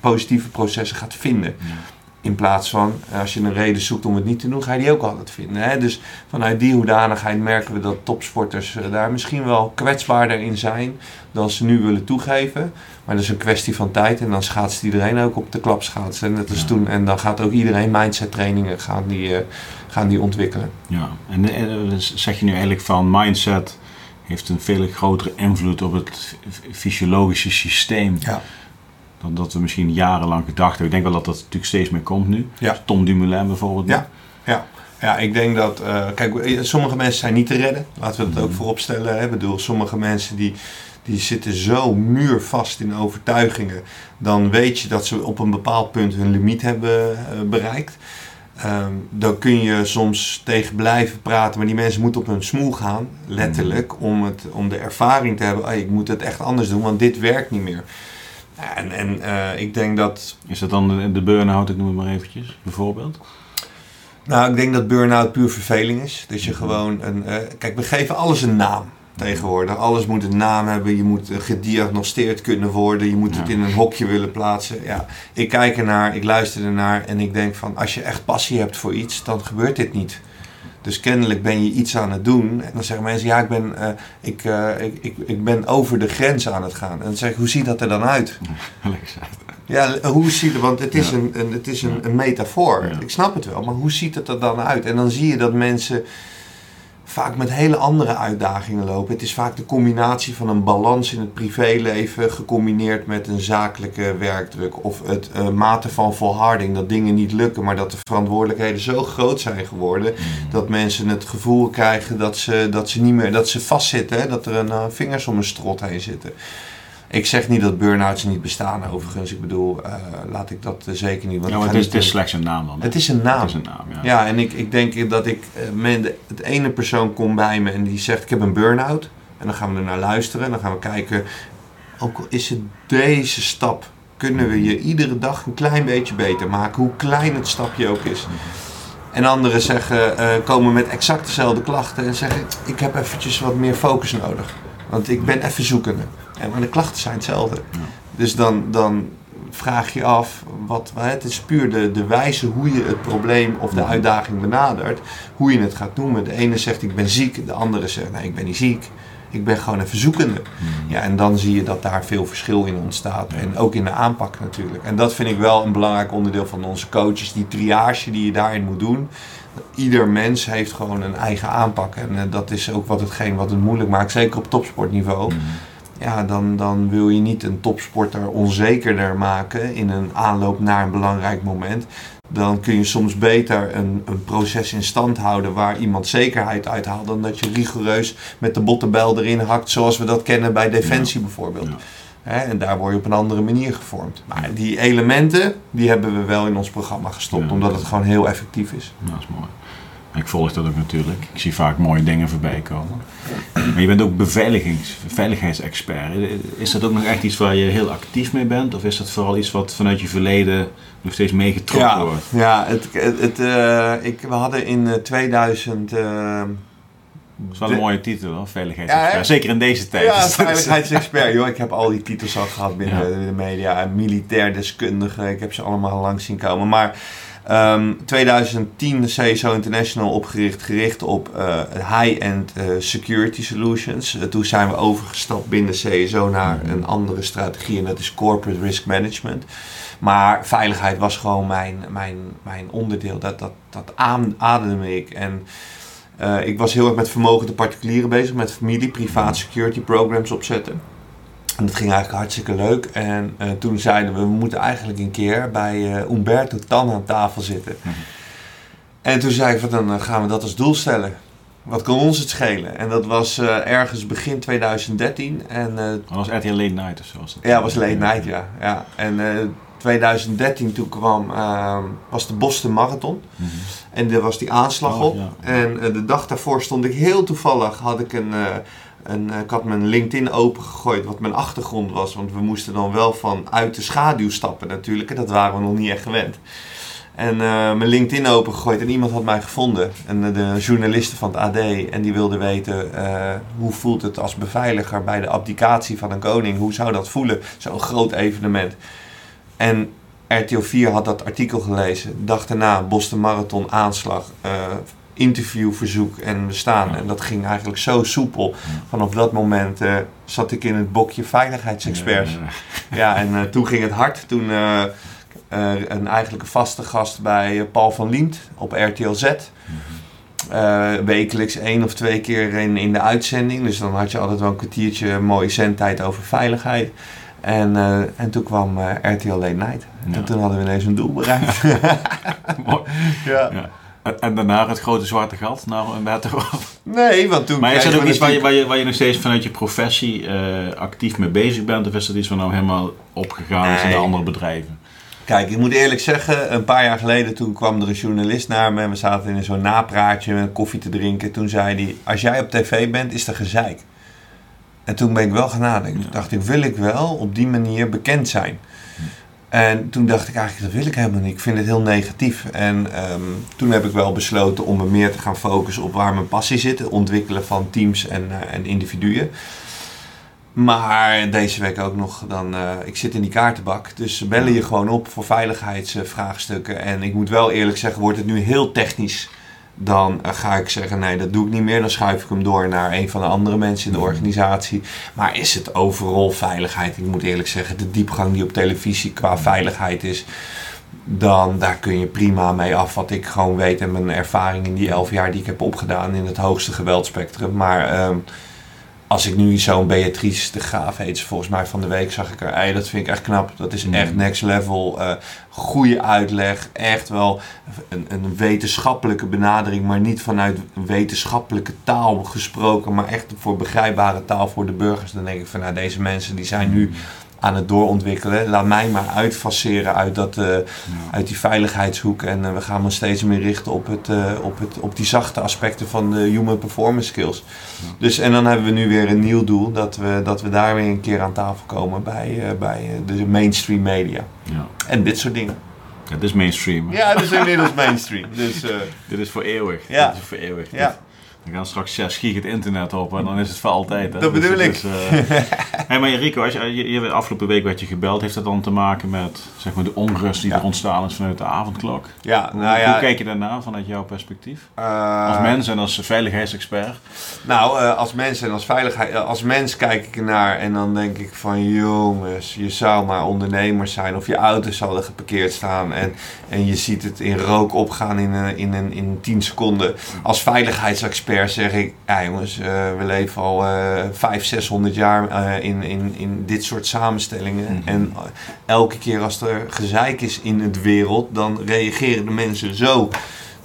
positieve processen gaat vinden. Ja. In plaats van, als je een reden zoekt om het niet te doen, ga je die ook altijd vinden. Hè? Dus vanuit die hoedanigheid merken we dat topsporters daar misschien wel kwetsbaarder in zijn dan ze nu willen toegeven. Maar dat is een kwestie van tijd en dan schaatst iedereen ook op de klapschaatsen. Net als ja. toen. En dan gaat ook iedereen mindset trainingen gaan die, uh, gaan die ontwikkelen. Ja, en uh, zeg je nu eigenlijk van mindset heeft een veel grotere invloed op het fysiologische systeem. Ja dan dat we misschien jarenlang gedacht hebben. Ik denk wel dat dat natuurlijk steeds meer komt nu. Ja. Tom Dumoulin bijvoorbeeld. Ja, ja. ja ik denk dat... Uh, kijk, sommige mensen zijn niet te redden. Laten we dat ook voorop stellen. Hè. Ik bedoel, sommige mensen die, die zitten zo muurvast in overtuigingen. Dan weet je dat ze op een bepaald punt hun limiet hebben uh, bereikt. Um, dan kun je soms tegen blijven praten, maar die mensen moeten op hun smoel gaan, letterlijk, om, het, om de ervaring te hebben. Hey, ik moet het echt anders doen, want dit werkt niet meer. En, en uh, ik denk dat... Is dat dan de, de burn-out, ik noem het maar eventjes, bijvoorbeeld? Nou, ik denk dat burn-out puur verveling is. Dat je gewoon een... Uh, kijk, we geven alles een naam tegenwoordig. Alles moet een naam hebben. Je moet gediagnosteerd kunnen worden. Je moet ja. het in een hokje willen plaatsen. Ja, ik kijk ernaar, ik luister ernaar en ik denk van... Als je echt passie hebt voor iets, dan gebeurt dit niet. Dus kennelijk ben je iets aan het doen. En dan zeggen mensen, ja, ik ben, uh, ik, uh, ik, ik, ik ben over de grens aan het gaan. En dan zeg ik, hoe ziet dat er dan uit? ja, hoe ziet het, want het is, ja. een, een, het is een, een metafoor. Ja. Ik snap het wel, maar hoe ziet het er dan uit? En dan zie je dat mensen vaak met hele andere uitdagingen lopen. Het is vaak de combinatie van een balans in het privéleven gecombineerd met een zakelijke werkdruk. Of het uh, mate van volharding, dat dingen niet lukken, maar dat de verantwoordelijkheden zo groot zijn geworden mm. dat mensen het gevoel krijgen dat ze, dat ze niet meer, dat ze vastzitten, hè? dat er een uh, vingers om een strot heen zitten. Ik zeg niet dat burn-outs niet bestaan overigens. Ik bedoel, uh, laat ik dat uh, zeker niet. Want ja, het is, het is slechts een naam dan. Het is een naam. Het is een naam, ja. ja en ik, ik denk dat ik... Uh, men, het ene persoon komt bij me en die zegt ik heb een burn-out. En dan gaan we er naar luisteren. En dan gaan we kijken, ook al is het deze stap... kunnen we je iedere dag een klein beetje beter maken. Hoe klein het stapje ook is. En anderen zeggen, komen met exact dezelfde klachten en zeggen... ik heb eventjes wat meer focus nodig. Want ik ben even zoekende. En maar de klachten zijn hetzelfde. Ja. Dus dan, dan vraag je af, wat, het is puur de, de wijze hoe je het probleem of de uitdaging benadert, hoe je het gaat noemen. De ene zegt ik ben ziek, de andere zegt nee ik ben niet ziek. Ik ben gewoon even zoekende. Ja, en dan zie je dat daar veel verschil in ontstaat. En ook in de aanpak natuurlijk. En dat vind ik wel een belangrijk onderdeel van onze coaches. Die triage die je daarin moet doen. Ieder mens heeft gewoon een eigen aanpak. En uh, dat is ook wat hetgeen wat het moeilijk maakt. Zeker op topsportniveau. Mm ja, dan, dan wil je niet een topsporter onzekerder maken in een aanloop naar een belangrijk moment. Dan kun je soms beter een, een proces in stand houden waar iemand zekerheid uithaalt, dan dat je rigoureus met de bottenbel erin hakt, zoals we dat kennen bij defensie ja. bijvoorbeeld. Ja. He, en daar word je op een andere manier gevormd. Maar die elementen, die hebben we wel in ons programma gestopt, ja, omdat het gewoon heel effectief is. dat is mooi. Ik volg dat ook natuurlijk. Ik zie vaak mooie dingen voorbij komen. Maar je bent ook beveiligings, veiligheidsexpert. Is dat ook nog echt iets waar je heel actief mee bent? Of is dat vooral iets wat vanuit je verleden nog steeds meegetrokken ja, wordt? Ja, het, het, uh, ik, we hadden in 2000... Uh, dat is wel een mooie titel hoor, veiligheidsexpert. Ja, Zeker in deze tijd. Ja, veiligheidsexpert. joh, ik heb al die titels al gehad binnen de media. Militair deskundige, ik heb ze allemaal langs zien komen. Maar um, 2010 de CSO International opgericht, gericht op uh, high-end uh, security solutions. Uh, toen zijn we overgestapt binnen CSO naar mhm. een andere strategie en dat is corporate risk management. Maar veiligheid was gewoon mijn, mijn, mijn onderdeel. Dat, dat, dat ademde ik. En ik was heel erg met vermogende particulieren bezig, met familie, privaat security programs opzetten. En dat ging eigenlijk hartstikke leuk. En uh, toen zeiden we, we moeten eigenlijk een keer bij uh, Umberto Tan aan tafel zitten. Mm -hmm. En toen zei ik, van, dan gaan we dat als doel stellen. Wat kon ons het schelen? En dat was uh, ergens begin 2013. En, dat was RTL Late Night of zo? Was dat ja, was Late Night, ja. ja. En 2013 toen kwam, ehm, was de Boston Marathon. Mm -hmm. En er was die aanslag oh, op. Ja. En de dag daarvoor stond ik heel toevallig, had ik een, uh, een ik had mijn LinkedIn opengegooid wat mijn achtergrond was. Want we moesten dan wel van uit de schaduw stappen natuurlijk. En dat waren we nog niet echt gewend. En uh, mijn LinkedIn opengegooid en iemand had mij gevonden. En de journalisten van het AD. En die wilde weten hoe voelt het als beveiliger bij de abdicatie van een koning. Hoe zou dat voelen, zo'n groot evenement. En RTO 4 had dat artikel gelezen. Dag daarna, Boston Marathon aanslag, interviewverzoek en bestaan. En dat ging eigenlijk zo soepel. Vanaf dat moment uh, zat ik in het bokje veiligheidsexperts. Ja, en uh, toen ging het hard. Toen een eigenlijk een vaste gast bij Paul van Liemt op RTL Z. Wekelijks één of twee keer in, in de uitzending. Dus dan had je altijd wel een kwartiertje mooie zendtijd over veiligheid. En, uh, en toen kwam uh, RTL Late Night. Ja. En toen hadden we ineens een doel bereikt. ja. ja. En daarna het grote zwarte gat naar een beter Nee, want toen. Maar is dat ook iets waar je, waar, je, waar je nog steeds vanuit je professie uh, actief mee bezig bent? Of is dat iets wat nou helemaal opgegaan nee. is in de andere bedrijven? Kijk, ik moet eerlijk zeggen, een paar jaar geleden toen kwam er een journalist naar me en we zaten in zo'n napraatje met koffie te drinken. Toen zei hij: Als jij op tv bent, is er gezeik. En toen ben ik wel gaan nadenken. Toen dacht ik, wil ik wel op die manier bekend zijn? En toen dacht ik eigenlijk, dat wil ik helemaal niet. Ik vind het heel negatief. En um, toen heb ik wel besloten om me meer te gaan focussen op waar mijn passie zit. Het ontwikkelen van teams en, uh, en individuen. Maar deze week ook nog, dan, uh, ik zit in die kaartenbak. Dus bellen je gewoon op voor veiligheidsvraagstukken. En ik moet wel eerlijk zeggen, wordt het nu heel technisch dan ga ik zeggen: nee, dat doe ik niet meer. Dan schuif ik hem door naar een van de andere mensen in de mhm. organisatie. Maar is het overal veiligheid? Ik moet eerlijk zeggen, de diepgang die op televisie qua veiligheid is. Dan daar kun je prima mee af. Wat ik gewoon weet en mijn ervaring in die elf jaar die ik heb opgedaan in het hoogste geweldspectrum. Maar um, als ik nu zo'n Beatrice de Graaf heet volgens mij van de week, zag ik er. Ey, dat vind ik echt knap. Dat is echt mm. next level. Uh, goede uitleg. Echt wel een, een, wetenschappelijke benadering, maar niet vanuit wetenschappelijke taal gesproken, maar echt voor begrijpbare taal voor de burgers. Dan denk ik van nou, deze mensen die zijn nu aan het doorontwikkelen. Laat mij maar uitfaceren uit, dat, uh, ja. uit die veiligheidshoek. En uh, we gaan ons steeds meer richten op, het, uh, op, het, op die zachte aspecten van de human performance skills. Ja. Dus, en dan hebben we nu weer een nieuw doel. Dat we, dat we daar weer een keer aan tafel komen bij, bij de mainstream media. Ja. En dit soort dingen. Dit is mainstream. Ja, dit is inmiddels mainstream. Dus, dit is voor eeuwig. Ja. Dit is voor eeuwig. Ja. We gaan straks 6 gig het internet op en dan is het voor altijd. Hè? Dat bedoel dus ik. Is, uh... hey, maar Rico, als je, je, je, afgelopen week werd je gebeld. Heeft dat dan te maken met zeg maar, de onrust die ja. er ontstaan is vanuit de avondklok? Ja, hoe, nou ja, hoe kijk je daarna vanuit jouw perspectief? Uh, als mens en als veiligheidsexpert? Nou, uh, als mens en als veiligheid. Als mens kijk ik ernaar en dan denk ik van jongens, je zou maar ondernemer zijn of je auto's zouden geparkeerd staan en, en je ziet het in rook opgaan in, in, in, in 10 seconden. Als veiligheidsexpert zeg ik, ja jongens, uh, we leven al uh, 500, 600 jaar uh, in, in, in dit soort samenstellingen. Mm -hmm. En elke keer als er gezeik is in het wereld, dan reageren de mensen zo.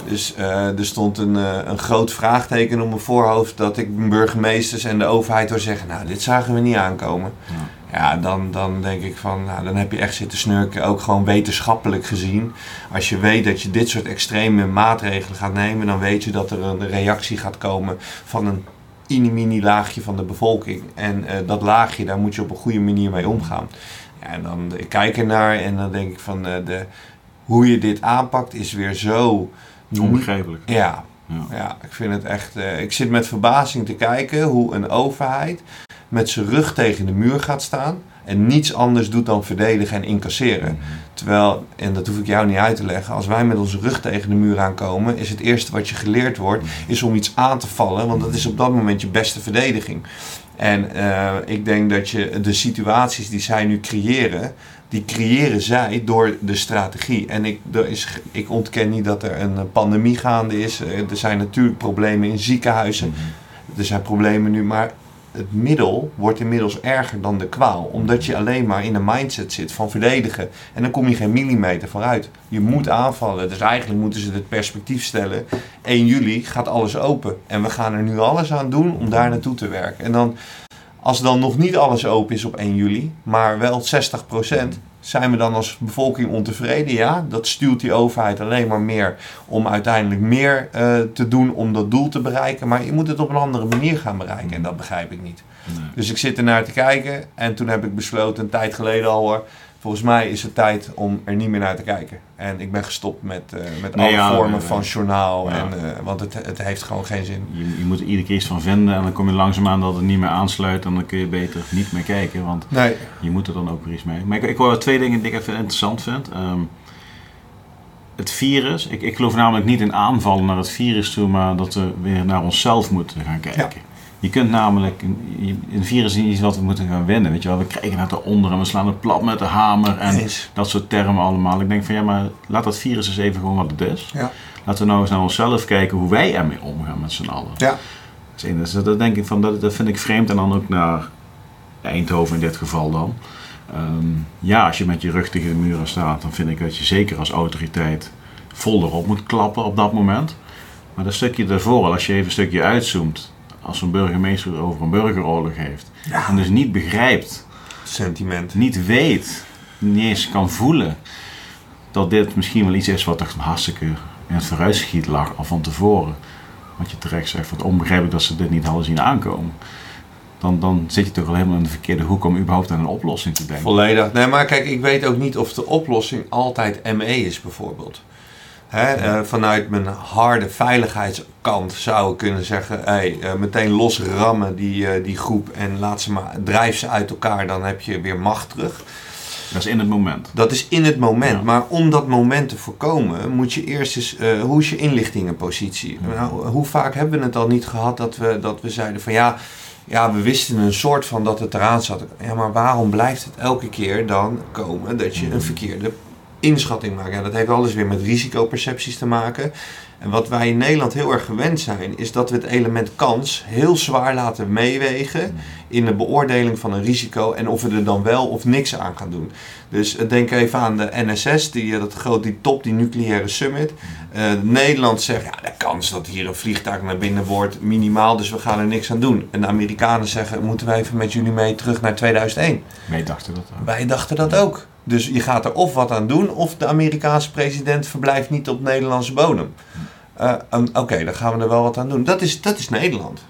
Dus uh, er stond een, uh, een groot vraagteken op mijn voorhoofd dat ik burgemeesters en de overheid door zeggen, nou dit zagen we niet aankomen. Ja. Ja, dan, dan denk ik van, nou, dan heb je echt zitten snurken. Ook gewoon wetenschappelijk gezien. Als je weet dat je dit soort extreme maatregelen gaat nemen, dan weet je dat er een reactie gaat komen van een mini laagje van de bevolking. En uh, dat laagje, daar moet je op een goede manier mee omgaan. Ja, en dan ik kijk er naar en dan denk ik van, uh, de, hoe je dit aanpakt is weer zo... Onbegrijpelijk. Ja, ja. ja. ik vind het echt. Uh, ik zit met verbazing te kijken hoe een overheid met zijn rug tegen de muur gaat staan en niets anders doet dan verdedigen en incasseren. Mhm. Terwijl, en dat hoef ik jou niet uit te leggen, als wij met onze rug tegen de muur aankomen, is het eerste wat je geleerd wordt, mhm. is om iets aan te vallen, want dat is op dat moment je beste verdediging. En uh, ik denk dat je de situaties die zij nu creëren, die creëren zij door de strategie. En ik, er is, ik ontken niet dat er een pandemie gaande is. Eh, er zijn natuurlijk problemen in ziekenhuizen. Mhm. Er zijn problemen nu, maar het middel wordt inmiddels erger dan de kwaal. Omdat je alleen maar in een mindset zit van verdedigen. En dan kom je geen millimeter vooruit. Je moet aanvallen. Dus eigenlijk moeten ze het perspectief stellen. 1 juli gaat alles open. En we gaan er nu alles aan doen om daar naartoe te werken. En dan, als dan nog niet alles open is op 1 juli, maar wel 60 procent zijn we dan als bevolking ontevreden? Ja, dat stuurt die overheid alleen maar meer om uiteindelijk meer uh, te doen om dat doel te bereiken. Maar je moet het op een andere manier gaan bereiken en dat begrijp ik niet. Nee. Dus ik zit er naar te kijken en toen heb ik besloten, een tijd geleden al hoor, Volgens mij is het tijd om er niet meer naar te kijken. En ik ben gestopt met, uh, met alle vormen van journaal. En, uh, want het, het heeft gewoon geen zin. Je, je moet er iedere keer iets van vinden. En dan kom je langzaamaan dat het niet meer aansluit. En dan kun je beter niet meer kijken. Want nee. je moet er dan ook weer iets mee. Maar ik, ik hoor twee dingen die ik even interessant vind. Um, het virus. Ik, ik geloof namelijk niet in aanvallen naar het virus toe. Maar dat we weer naar onszelf moeten gaan kijken. Ja. Je kunt namelijk, een virus is iets wat we moeten gaan wennen. Weet je wel, we krijgen naar onder en we slaan het plat met de hamer en dat soort termen allemaal. Ik denk van ja, maar laat dat virus eens even gewoon wat het is. Ja. Laten we nou eens naar onszelf kijken hoe wij ermee omgaan met z'n allen. Ja. Dus dat denk ik van, dat, dat vind ik vreemd en dan ook naar Eindhoven in dit geval dan. Um, ja, als je met je rug tegen de muren staat, dan vind ik dat je zeker als autoriteit vol erop moet klappen op dat moment. Maar dat stukje daarvoor, als je even een stukje uitzoomt, als een burgemeester over een burgeroorlog heeft. En dus niet begrijpt. Sentiment. Niet weet. Niet eens kan voelen. Dat dit misschien wel iets is wat echt hartstikke in het vooruitschiet lag al van tevoren. Wat je terecht zegt, wat onbegrijpelijk dat ze dit niet hadden zien aankomen. Dan, dan zit je toch al helemaal in de verkeerde hoek om überhaupt aan een oplossing te denken. Volledig. Nee, maar kijk, ik weet ook niet of de oplossing altijd ME is bijvoorbeeld. Uh, vanuit mijn harde veiligheidskant zou ik kunnen zeggen: hey, uh, meteen losrammen die, uh, die groep en laat ze maar, drijf ze uit elkaar, dan heb je weer macht terug. Dat is in het moment. Dat is in het moment. Maar om dat moment te voorkomen, moet je eerst eens. hoe is je inlichtingenpositie? Nou, hoe vaak hebben we het al niet gehad dat we, dat we zeiden van ja. Ja, we wisten een soort van dat het eraan zat. Ja, maar waarom blijft het elke keer dan komen dat je een verkeerde inschatting maken. Ja, dat heeft alles weer met risicopercepties te maken. En wat wij in Nederland heel erg gewend zijn, is dat we het element kans heel zwaar laten meewegen in de beoordeling van een risico en of we er dan wel of niks aan gaan doen. Dus eh, denk even aan de NSS, die, eh, dat groot, die top, die nucleaire summit. Uh, Nederland zegt, ja, de kans dat hier een vliegtuig naar binnen wordt minimaal, dus we gaan er niks aan doen. En de Amerikanen zeggen, moeten wij even met jullie mee terug naar 2001? Wij dachten dat ook. Wij dachten dat ook. Dus je gaat er of wat aan doen, of de Amerikaanse president verblijft niet op Nederlandse bodem. Uh, Oké, dan gaan we er wel wat aan doen. Dat is, dat is Nederland.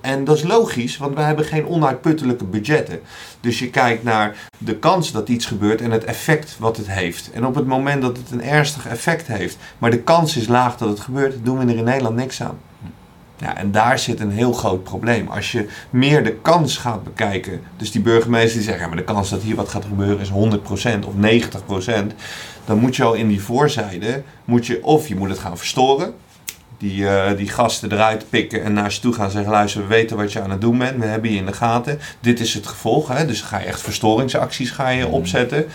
En dat is logisch, want wij hebben geen onuitputtelijke budgetten. Dus je kijkt naar de kans dat iets gebeurt en het effect wat het heeft. En op het moment dat het een ernstig effect heeft, maar de kans is laag dat het gebeurt, doen we er in Nederland niks aan. Ja, en daar zit een heel groot probleem. Als je meer de kans gaat bekijken, dus die burgemeester die zeggen, ja, maar de kans dat hier wat gaat gebeuren is 100% of 90%, dan moet je al in die voorzijde, moet je, of je moet het gaan verstoren, die, uh, die gasten eruit pikken en naar ze toe gaan zeggen: luister, we weten wat je aan het doen bent, we hebben je in de gaten, dit is het gevolg. Hè? Dus ga je echt verstoringsacties ga je mm. opzetten.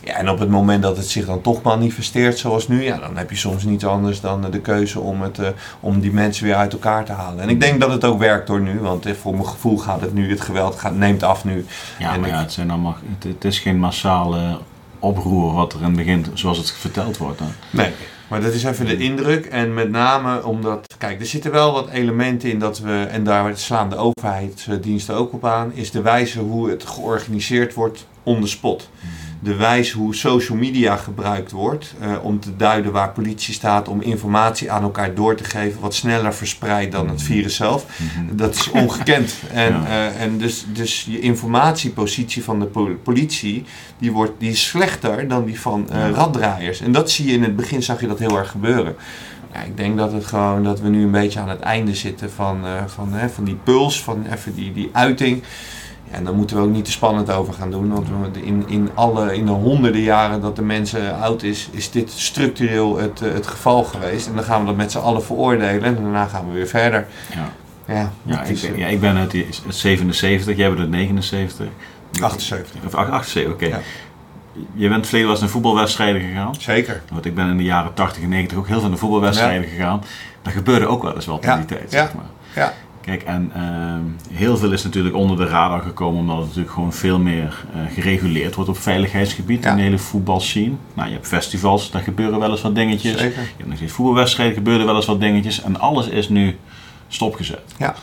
Ja, en op het moment dat het zich dan toch manifesteert zoals nu, ja, dan heb je soms niets anders dan de keuze om, het, uh, om die mensen weer uit elkaar te halen. En ik denk dat het ook werkt door nu, want voor mijn gevoel gaat het nu, het geweld gaat, neemt af nu. Ja, en maar ja, het, zijn allemaal, het, het, is geen massale oproer wat er in begint, zoals het verteld wordt. Hè? Nee. Maar dat is even de indruk. En met name omdat, kijk, er zitten wel wat elementen in dat we, en daar slaan de overheidsdiensten ook op aan, is de wijze hoe het georganiseerd wordt on the spot. Mhm de wijze hoe social media gebruikt wordt uh, om te duiden waar politie staat, om informatie aan elkaar door te geven, wat sneller verspreidt dan het virus zelf. Mhm. Dat is ongekend. En, uh, en dus, dus je informatiepositie van de politie, die, wordt, die is slechter dan die van uh, raddraaiers. En dat zie je in het begin, zag je dat heel erg gebeuren. Ja, ik denk dat, het gewoon, dat we nu een beetje aan het einde zitten van, van, van die puls, van even die, die uiting. En dan moeten we ook niet te spannend over gaan doen. Want we in, in, alle, in de honderden jaren dat de mensen oud is, is dit structureel het, eh, het geval geweest. En dan gaan we dat met z'n allen veroordelen en daarna gaan we weer verder. Ja, ja, ja, ik, ben, ja ik ben uit 77, jij bent uit 79. 78. Of 78, oké. Ja. Je bent verleden was naar voetbalwedstrijden gegaan. Zeker. Want ik ben in de jaren 80 en 90 ook heel veel naar voetbalwedstrijden gegaan. Daar gebeurde ook wel eens wat in die tijd, zeg maar. Ja. Kijk, en ehm, heel veel is natuurlijk onder de radar gekomen, omdat het natuurlijk gewoon veel meer uh, gereguleerd wordt op veiligheidsgebied in de hele voetbalscene. Nou, je hebt festivals, daar gebeuren wel eens wat dingetjes. Zeker. Je hebt nog steeds voetbalwedstrijden, gebeuren wel eens wat dingetjes. En alles is nu stopgezet. Ja.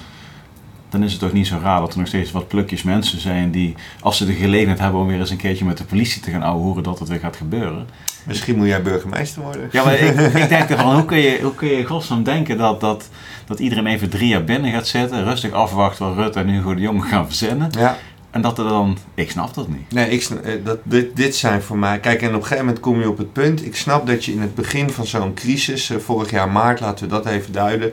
Dan is het toch niet zo raar dat er nog steeds wat plukjes mensen zijn die, als ze de gelegenheid hebben om weer eens een keertje met de politie te gaan horen dat het weer gaat gebeuren. Misschien moet jij burgemeester worden. Ja, maar ik, ik denk ervan, hoe kun je, hoe kun je godsnaam denken dat, dat dat iedereen even drie jaar binnen gaat zitten, rustig afwachten wat Rutte en Hugo de Jong gaan verzinnen. Ja. En dat er dan, ik snap dat niet. Nee, ik eh, dat, dit, dit zijn voor mij. Kijk, en op een gegeven moment kom je op het punt. Ik snap dat je in het begin van zo'n crisis, eh, vorig jaar maart, laten we dat even duiden.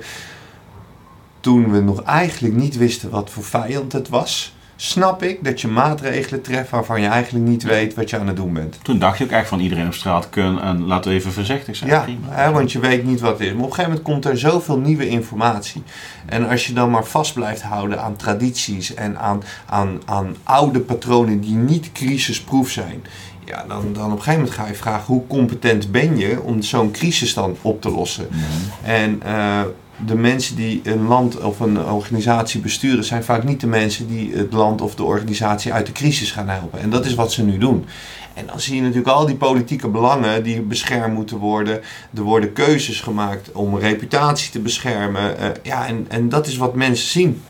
Toen we nog eigenlijk niet wisten wat voor vijand het was snap ik dat je maatregelen treft waarvan je eigenlijk niet weet wat je aan het doen bent. Toen dacht je ook echt van iedereen op straat kunnen en laten we even voorzichtig zijn. Ja, hè, want je weet niet wat het is. Maar op een gegeven moment komt er zoveel nieuwe informatie. En als je dan maar vast blijft houden aan tradities en aan, aan, aan oude patronen die niet crisisproof zijn. Ja, dan, dan op een gegeven moment ga je vragen hoe competent ben je om zo'n crisis dan op te lossen. En uh, de mensen die een land of een organisatie besturen, zijn vaak niet de mensen die het land of de organisatie uit de crisis gaan helpen. En dat is wat ze nu doen. En dan zie je natuurlijk al die politieke belangen die beschermd moeten worden. Er worden keuzes gemaakt om reputatie te beschermen. Uh, ja, en, en dat is wat mensen zien.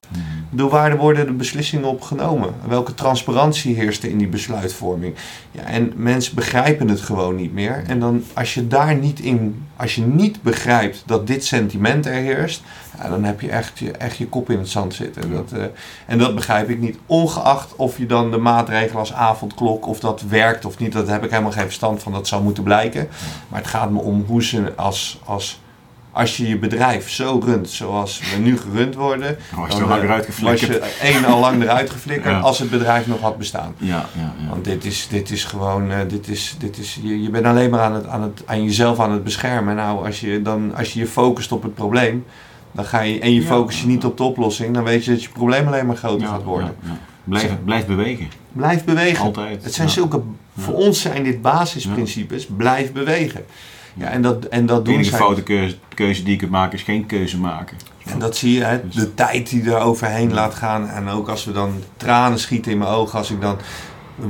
Door waar worden de beslissingen op genomen? Welke transparantie heerst er in die besluitvorming? Ja, en mensen begrijpen het gewoon niet meer. En dan als je daar niet in, als je niet begrijpt dat dit sentiment er heerst, ja, dan heb je echt, je echt je kop in het zand zitten. Dat, uh, en dat begrijp ik niet. Ongeacht of je dan de maatregelen als avondklok, of dat werkt of niet, dat heb ik helemaal geen verstand van. Dat zou moeten blijken. Maar het gaat me om hoe ze als, als als je je bedrijf zo runt zoals we nu gerund worden, oh, dan lang eh, was je één al lang eruit geflikkerd als het bedrijf nog had bestaan. Ja, ja, ja. Want dit is, dit is gewoon, uh, dit is, dit is, je, je bent alleen maar aan, het, aan, het, aan jezelf aan het beschermen. Nou, als je, dan, als je je focust op het probleem, dan ga je, en je focus je niet op de oplossing, dan weet je dat je probleem alleen maar groter gaat worden. Blijf, blijf bewegen. Blijf bewegen. Altijd. Het zijn zulke, voor ons zijn dit basisprincipes, blijf bewegen. Ja, en dat, en dat doen De enige foute keuze, keuze, die je kunt maken is geen keuze maken. En dat zie je, hè? de tijd die er overheen laat gaan. En ook als we dan tranen schieten in mijn ogen, als ik dan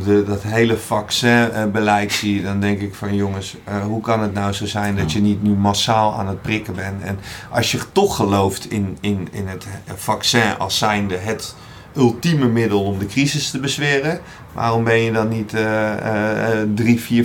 de, dat hele vaccinbeleid zie, dan denk ik van jongens, uh, hoe kan het nou zo zijn dat je niet nu massaal aan het prikken bent? En als je toch gelooft in, in, in het vaccin als zijnde het ultieme middel om de crisis te bezweren. Waarom ben je dan niet uh, uh, 3, 4,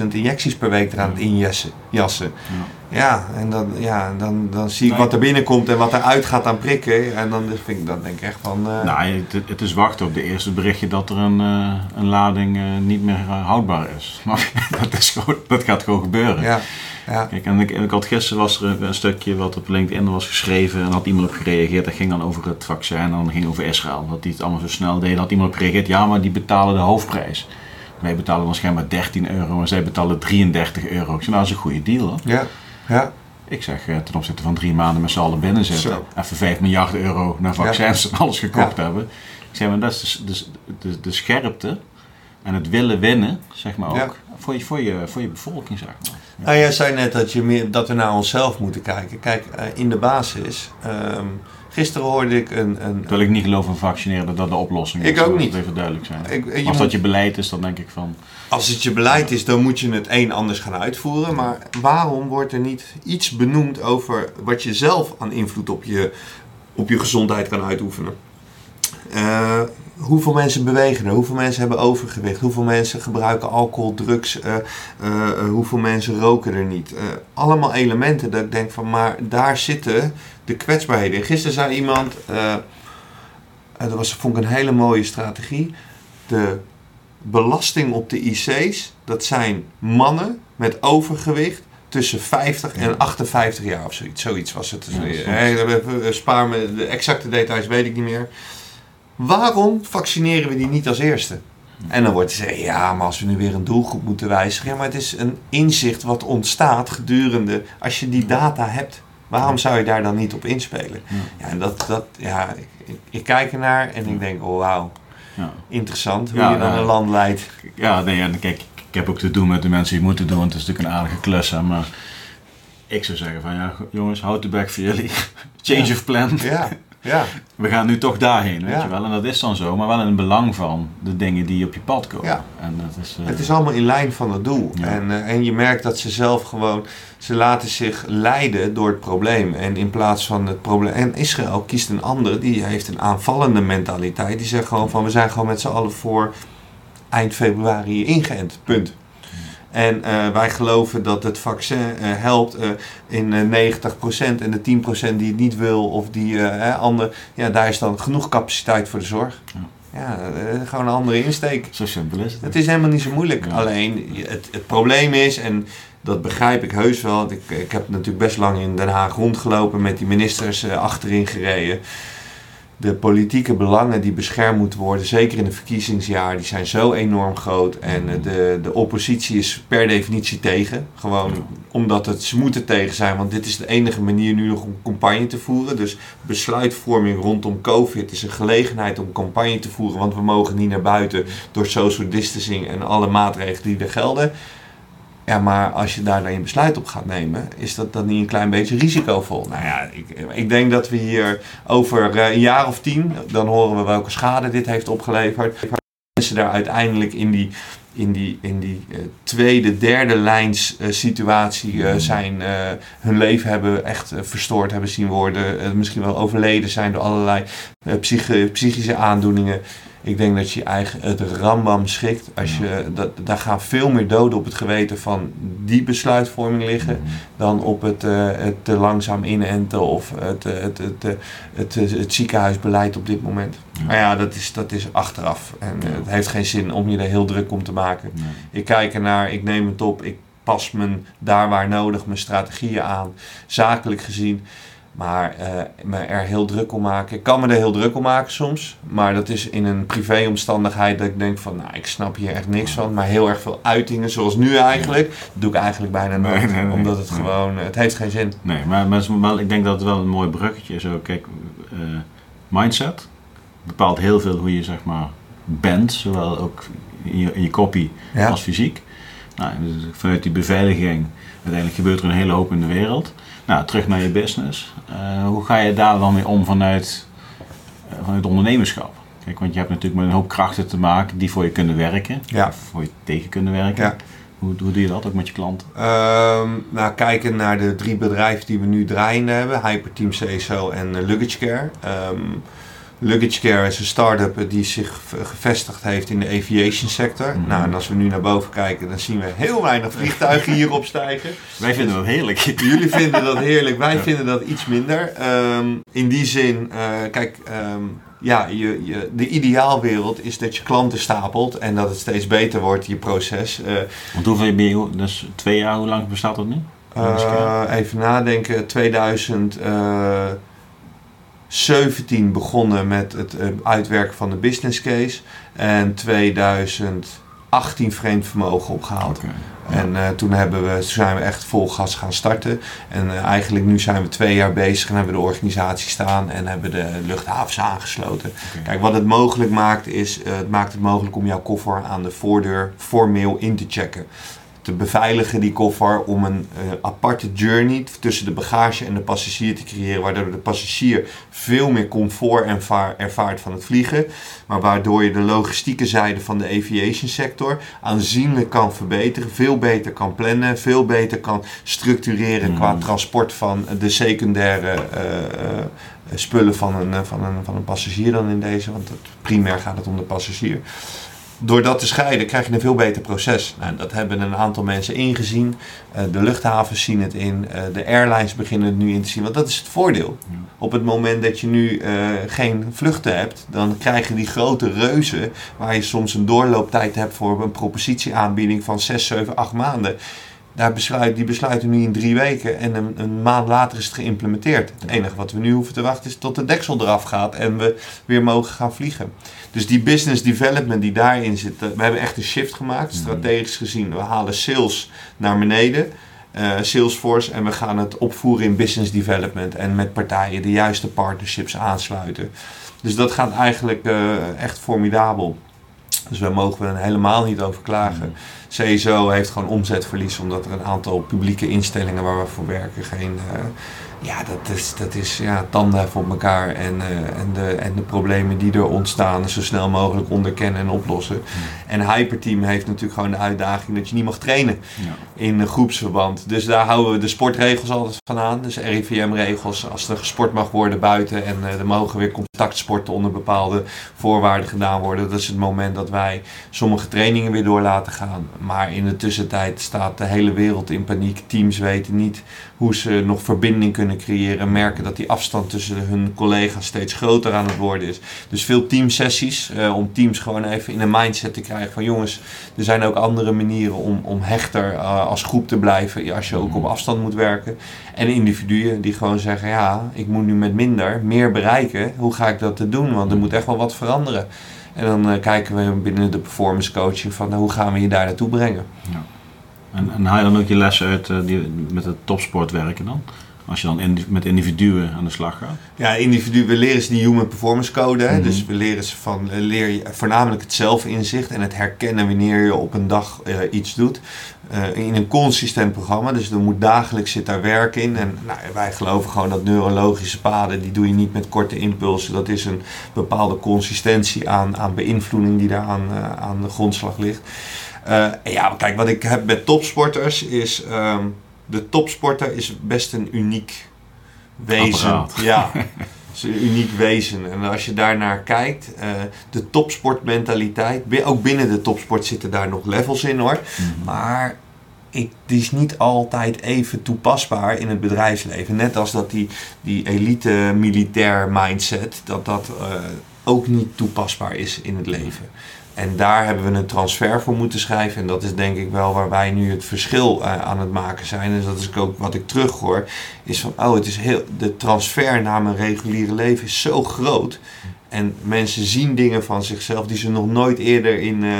500.000 injecties per week eraan het injassen? Jassen? Ja. Ja, en dan, ja, dan, dan zie ik wat er binnenkomt en wat eruit gaat aan prikken. En dan vind ik dat denk ik echt van... Uh... Nou, het, het, is wachten op de eerste berichtje dat er een, uh, een lading uh, niet meer houdbaar is. Maar dat, is gewoon, dat gaat gewoon gebeuren. Ja. Ja. Kijk, en ik, ik had gisteren was er een, stukje wat op LinkedIn was geschreven en had iemand op gereageerd. Dat ging dan over het vaccin en dan ging over Israël. Dat die het allemaal zo snel deden. Had iemand op gereageerd, ja, maar die betalen de hoofdprijs. Wij betalen dan schijnbaar 13 euro en zij betalen 33 euro. Ik zei, nou, dat is een goede deal hoor. Ja, ja. Ik zeg, eh, ten opzichte van drie maanden met z'n allen binnen zitten. Even 5 miljard euro naar vaccins en alles gekocht hebben. Ik zeg, maar dat is de, de, de, scherpte en het willen winnen, zeg maar ook, voor, je, voor, je, voor je bevolking, zeg maar. Nou, jij zei net dat, je meer, dat we naar onszelf moeten kijken. Kijk, uh, in de basis... Um, Gisteren hoorde ik een... een Wil ik niet geloven van vaccineren dat dat de oplossing is. Ik ook niet. Dat even duidelijk zijn. Ik, als dat je beleid is, dan denk ik van... Als het je beleid is, dan moet je het een anders gaan uitvoeren. Maar waarom wordt er niet iets benoemd over wat je zelf aan invloed op je, op je gezondheid kan uitoefenen? Uh, hoeveel mensen bewegen er? Hoeveel mensen hebben overgewicht? Hoeveel mensen gebruiken alcohol, drugs? Uh, uh, hoeveel mensen roken er niet? allemaal elementen dat ik denk van, maar daar zitten de kwetsbaarheden in. Gisteren zei iemand, dat was, vond ik een hele mooie strategie, de belasting op de IC's, dat zijn mannen met overgewicht tussen 50 en 58 jaar of zoiets. Zoiets was het. Ja, Spaar me, de exacte details weet ik niet meer. Waarom vaccineren we die niet als eerste? En dan wordt gezegd, ja, maar als we nu weer een doelgroep moeten wijzigen. Ja, maar het is een inzicht wat ontstaat gedurende, als je die data hebt. Waarom zou je daar dan niet op inspelen? Ja, en dat, dat ja, ik, ik kijk ernaar en ik denk, oh wauw. Interessant hoe je dan een land leidt. Ja, nee, ja, kijk, ik heb ook te doen met de mensen die moeten doen. Het is natuurlijk een aardige klus, maar ik zou zeggen van ja, jongens, houd de back voor jullie. Change of plan. Ja. Ja. We gaan nu toch daarheen, weet je wel. En dat is dan zo, maar wel in het belang van de dingen die op je pad komen. Ja. En dat is, uh... Het is allemaal in lijn van het doel. En, uh, en je merkt dat ze zelf gewoon, ze laten zich leiden door het probleem. En in plaats van het probleem. En Israël kiest een ander, die heeft een aanvallende mentaliteit. Die zegt gewoon van we zijn gewoon met z'n allen voor eind februari ingeënt. Punt. En uh, wij geloven dat het vaccin uh, helpt uh, in 90% en de 10% die het niet wil of die ander, ja, daar is dan genoeg capaciteit voor de zorg. Ja. Ja, gewoon een andere insteek. Zo simpel is het. Het is helemaal niet zo moeilijk. Alleen het, het probleem is, en dat begrijp ik heus wel. Ik, ik heb natuurlijk best lang in Den Haag rondgelopen met die ministers achterin gereden de politieke belangen die beschermd moeten worden, zeker in het verkiezingsjaar, die zijn zo enorm groot. En eh, de, de oppositie is per definitie tegen. Gewoon omdat het, ze moeten tegen zijn, want dit is de enige manier nu nog om campagne te voeren. Dus besluitvorming rondom COVID is een gelegenheid om campagne te voeren, want we mogen niet naar buiten door social distancing en alle maatregelen die er gelden. Ja, maar als je daar dan je besluit op gaat nemen, is dat dan niet een klein beetje risicovol? Nou ja, ik, ik denk dat we hier over eh, een jaar of tien, dan horen we welke schade dit heeft opgeleverd. Mensen daar uiteindelijk in die, in die, in die uh, tweede, derde lijns uh, situatie zijn, hun leven hebben echt verstoord hebben zien worden. misschien wel overleden zijn door allerlei psychische aandoeningen. Ik denk dat je eigen het rambam schikt. Als je, dat, daar gaan veel meer doden op het geweten van die besluitvorming liggen. Dan op het, uh, het te langzaam inenten of het, het, het, het, het, ziekenhuisbeleid op dit moment. Maar ja, dat is, dat is achteraf. En uh, het heeft geen zin om je er heel druk om te maken. Ik kijk ernaar, ik neem het op, ik pas me daar waar nodig mijn strategieën aan. Zakelijk gezien. Maar uh, me er heel druk om maken. Ik kan me er heel druk om maken soms. Maar dat is in een privéomstandigheid dat ik denk van... Nou, ik snap hier echt niks van. Maar heel erg veel uitingen, zoals nu eigenlijk... Dat doe ik eigenlijk bijna nooit. omdat het gewoon... Het heeft geen zin. Nee, maar, maar, ik denk dat het wel een mooi bruggetje is. Ook. Kijk, uh, mindset bepaalt heel veel hoe je zeg maar bent. Zowel ook in je, in je kopie als fysiek. Nou, dus vanuit die beveiliging... Uiteindelijk gebeurt er een hele hoop in de wereld... Nou, terug naar je business. Uh, hoe ga je daar dan mee om vanuit, uh, vanuit ondernemerschap? Kijk, want je hebt natuurlijk met een hoop krachten te maken die voor je kunnen werken. Ja. Of voor je tegen kunnen werken. Ja. Hoe, hoe doe je dat ook met je klanten? Um, nou, kijken naar de drie bedrijven die we nu draaiende hebben. Hyperteam CSO en uh, Luggage Care. Um, Luggage Care is een start-up die zich gevestigd heeft in de aviation sector. Mhm. Nou, en als we nu naar boven kijken, dan zien we heel weinig vliegtuigen hier opstijgen. Wij vinden dat heerlijk. Jullie vinden dat heerlijk, wij vinden dat iets minder. Um, in die zin, uh, kijk, um, ja, je, je, de ideaalwereld is dat je klanten stapelt en dat het steeds beter wordt, je proces. Uh, Want hoeveel ben je, dus twee jaar, hoe lang bestaat dat nu? Uh, even nadenken, 2000. 17 begonnen met het uh, uitwerken van de business case. En 2018 vreemd vermogen opgehaald. En uh, toen, hebben we, toen zijn we echt vol gas gaan starten. En uh, eigenlijk nu zijn we twee jaar bezig en hebben de organisatie staan en hebben de luchthavens aangesloten. Okay. Kijk, wat het mogelijk maakt is, uh, het maakt het mogelijk om jouw koffer aan de voordeur formeel in te checken te beveiligen, die koffer, om een uh, aparte journey tussen de bagage en de passagier te creëren, waardoor de passagier veel meer comfort ervaar, ervaart van het vliegen, maar waardoor je de logistieke zijde van de aviation sector aanzienlijk kan verbeteren, veel beter kan plannen, veel beter kan structureren mm. qua transport van de secundaire uh, uh, spullen van een, van, een, van een passagier dan in deze, want het, primair gaat het om de passagier door dat te scheiden krijg je een veel beter proces. Nou, dat hebben een aantal mensen ingezien. Uh, de luchthavens zien het in. Uh, de airlines beginnen het nu in te zien. Want dat is het voordeel. Op het moment dat je nu uh, geen vluchten hebt, dan krijgen die grote reuzen, waar je soms een doorlooptijd hebt voor een propositieaanbieding van 6, 7, 8 maanden. Daar besluit, die besluiten nu in drie weken en een, een, maand later is het geïmplementeerd. Het enige wat we nu hoeven te wachten is tot de deksel eraf gaat en we weer mogen gaan vliegen. Dus die business development die daarin zit, we hebben echt een shift gemaakt, mhm. strategisch gezien. We halen sales naar beneden, uh, Salesforce, en we gaan het opvoeren in business development en met partijen de juiste partnerships aansluiten. Dus dat gaat eigenlijk uh, echt formidabel. Dus daar mogen we helemaal niet over klagen. Mm. CSO heeft gewoon omzetverlies omdat er een aantal publieke instellingen waar we voor werken geen, uh, ja, dat is, dat is ja, tanden op elkaar en, uh, en, de, en de problemen die er ontstaan zo snel mogelijk onderkennen en oplossen. En Hyperteam heeft natuurlijk gewoon de uitdaging dat je niet mag trainen ja. in een groepsverband. Dus daar houden we de sportregels altijd van aan. Dus RIVM-regels, als er gesport mag worden buiten en uh, er mogen weer contactsporten onder bepaalde voorwaarden gedaan worden. Dat is het moment dat wij sommige trainingen weer door laten gaan. Maar in de tussentijd staat de hele wereld in paniek. Teams weten niet hoe ze nog verbinding kunnen creëren. Merken dat die afstand tussen hun collega's steeds groter aan het worden is. Dus veel teamsessies uh, om teams gewoon even in een mindset te krijgen van jongens, er zijn ook andere manieren om, om hechter uh, als groep te blijven als je ook op afstand moet werken. En individuen die gewoon zeggen ja, ik moet nu met minder meer bereiken. Hoe ga ik dat te doen? Want er moet echt wel wat veranderen. En dan uh, kijken we binnen de performance coaching van hoe gaan we je daar naartoe brengen. Ja. En, en haal je dan ook je lessen uit uh, die, met het topsport werken dan? Als je dan in, met individuen aan de slag gaat? Ja, individuen, we leren ze die human performance code. Mm -hmm. Dus we leren ze van, leer je voornamelijk het zelfinzicht en het herkennen wanneer je op een dag uh, iets doet. Uh, in een consistent programma, dus er moet dagelijks zit daar werk in. En nou, wij geloven gewoon dat neurologische paden, die doe je niet met korte impulsen. Dat is een bepaalde consistentie aan, aan beïnvloeding die daar aan, uh, aan de grondslag ligt. Uh, ja, kijk, wat ik heb met topsporters is. Um, de topsporter is best een uniek wezen. Apparaat. Ja, is een uniek wezen. En als je daarnaar kijkt, uh, de topsportmentaliteit, ook binnen de topsport zitten daar nog levels in hoor. Mm-hmm. Maar ik, die is niet altijd even toepasbaar in het bedrijfsleven. Net als dat die, die elite militair mindset, dat dat uh, ook niet toepasbaar is in het leven. En daar hebben we een transfer voor moeten schrijven. En dat is denk ik wel waar wij nu het verschil uh, aan het maken zijn. En dat is ook wat ik terughoor. Is van, oh, het is heel, de transfer naar mijn reguliere leven is zo groot. En mensen zien dingen van zichzelf die ze nog nooit eerder in. Uh,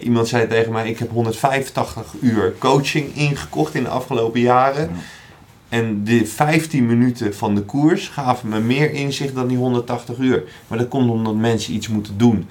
iemand zei tegen mij: Ik heb 185 uur coaching ingekocht in de afgelopen jaren. Ja. En de 15 minuten van de koers gaven me meer inzicht dan die 180 uur. Maar dat komt omdat mensen iets moeten doen.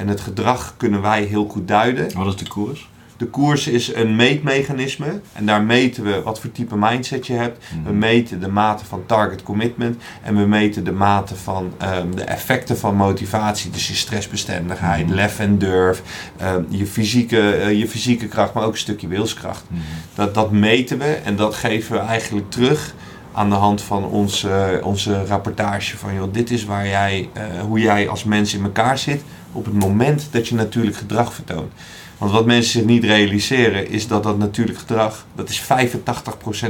En het gedrag kunnen wij heel goed duiden. Wat is de koers? De koers is een meetmechanisme. En daar meten we wat voor type mindset je hebt. Mm. We meten de mate van target commitment. En we meten de mate van um, de effecten van motivatie. Dus je stressbestendigheid, mm. lef en durf. Um, je, fysieke, uh, je fysieke kracht, maar ook een stukje wilskracht. Mm. Dat, dat meten we en dat geven we eigenlijk terug aan de hand van onze, onze rapportage. Van joh, dit is waar jij, uh, hoe jij als mens in elkaar zit op het moment dat je natuurlijk gedrag vertoont. Want wat mensen zich niet realiseren is dat dat natuurlijk gedrag, dat is 85%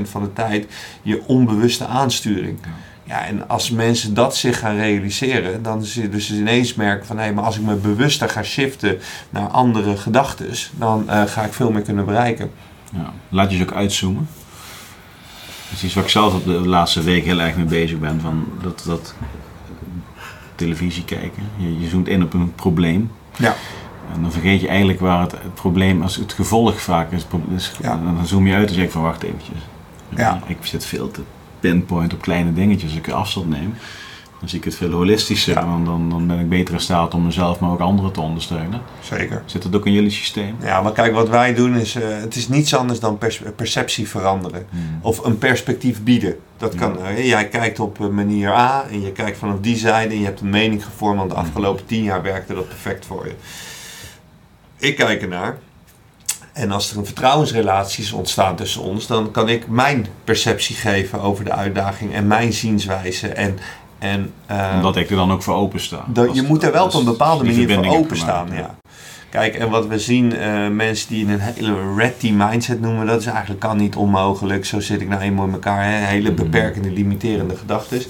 van de tijd je onbewuste aansturing. Ja. en als mensen dat zich gaan realiseren, dan ze dus ineens merken van hé, hey, maar als ik me bewuster ga shiften naar andere gedachten, dan uh, ga ik veel meer kunnen bereiken. Ja. Laat je ze ook uitzoomen. Dat is iets waar ik zelf op de laatste week heel erg mee bezig ben. Van dat, dat televisie kijken. Je, je zoomt in op een probleem. Ja. En dan vergeet je eigenlijk waar het, het probleem, als het gevolg vaak is. is Dan zoom je uit en zeg van wacht eventjes. Ja. Ik zit veel te pinpoint op kleine dingetjes. Als ik afstand neem, dan zie ik het veel holistischer. Ja. Dan, dan, dan ben ik beter in staat om mezelf, maar ook anderen te ondersteunen. Zeker. Zit dat ook in jullie systeem? Ja, maar kijk, wat wij doen is, uh, het is niets anders dan perceptie veranderen. Hmm. Of een perspectief bieden. Dat kan, uh, jij kijkt op manier A en je kijkt vanaf die zijde en je hebt een mening gevormd, want de hmm. afgelopen tien jaar werkte dat perfect voor je. Ik kijk ernaar. En als er een vertrouwensrelatie ontstaan tussen ons, dan kan ik mijn perceptie geven over de uitdaging en mijn zienswijze. En, en, uh, Omdat ik er dan ook voor opensta. Dat, je moet er wel op een bepaalde manier voor openstaan. Ja. Kijk, en wat we zien, uh, mensen die in een hele red team mindset noemen, dat is eigenlijk kan niet onmogelijk. Zo zit ik nou eenmaal in elkaar. Hè? Hele mhm. beperkende, limiterende gedachten.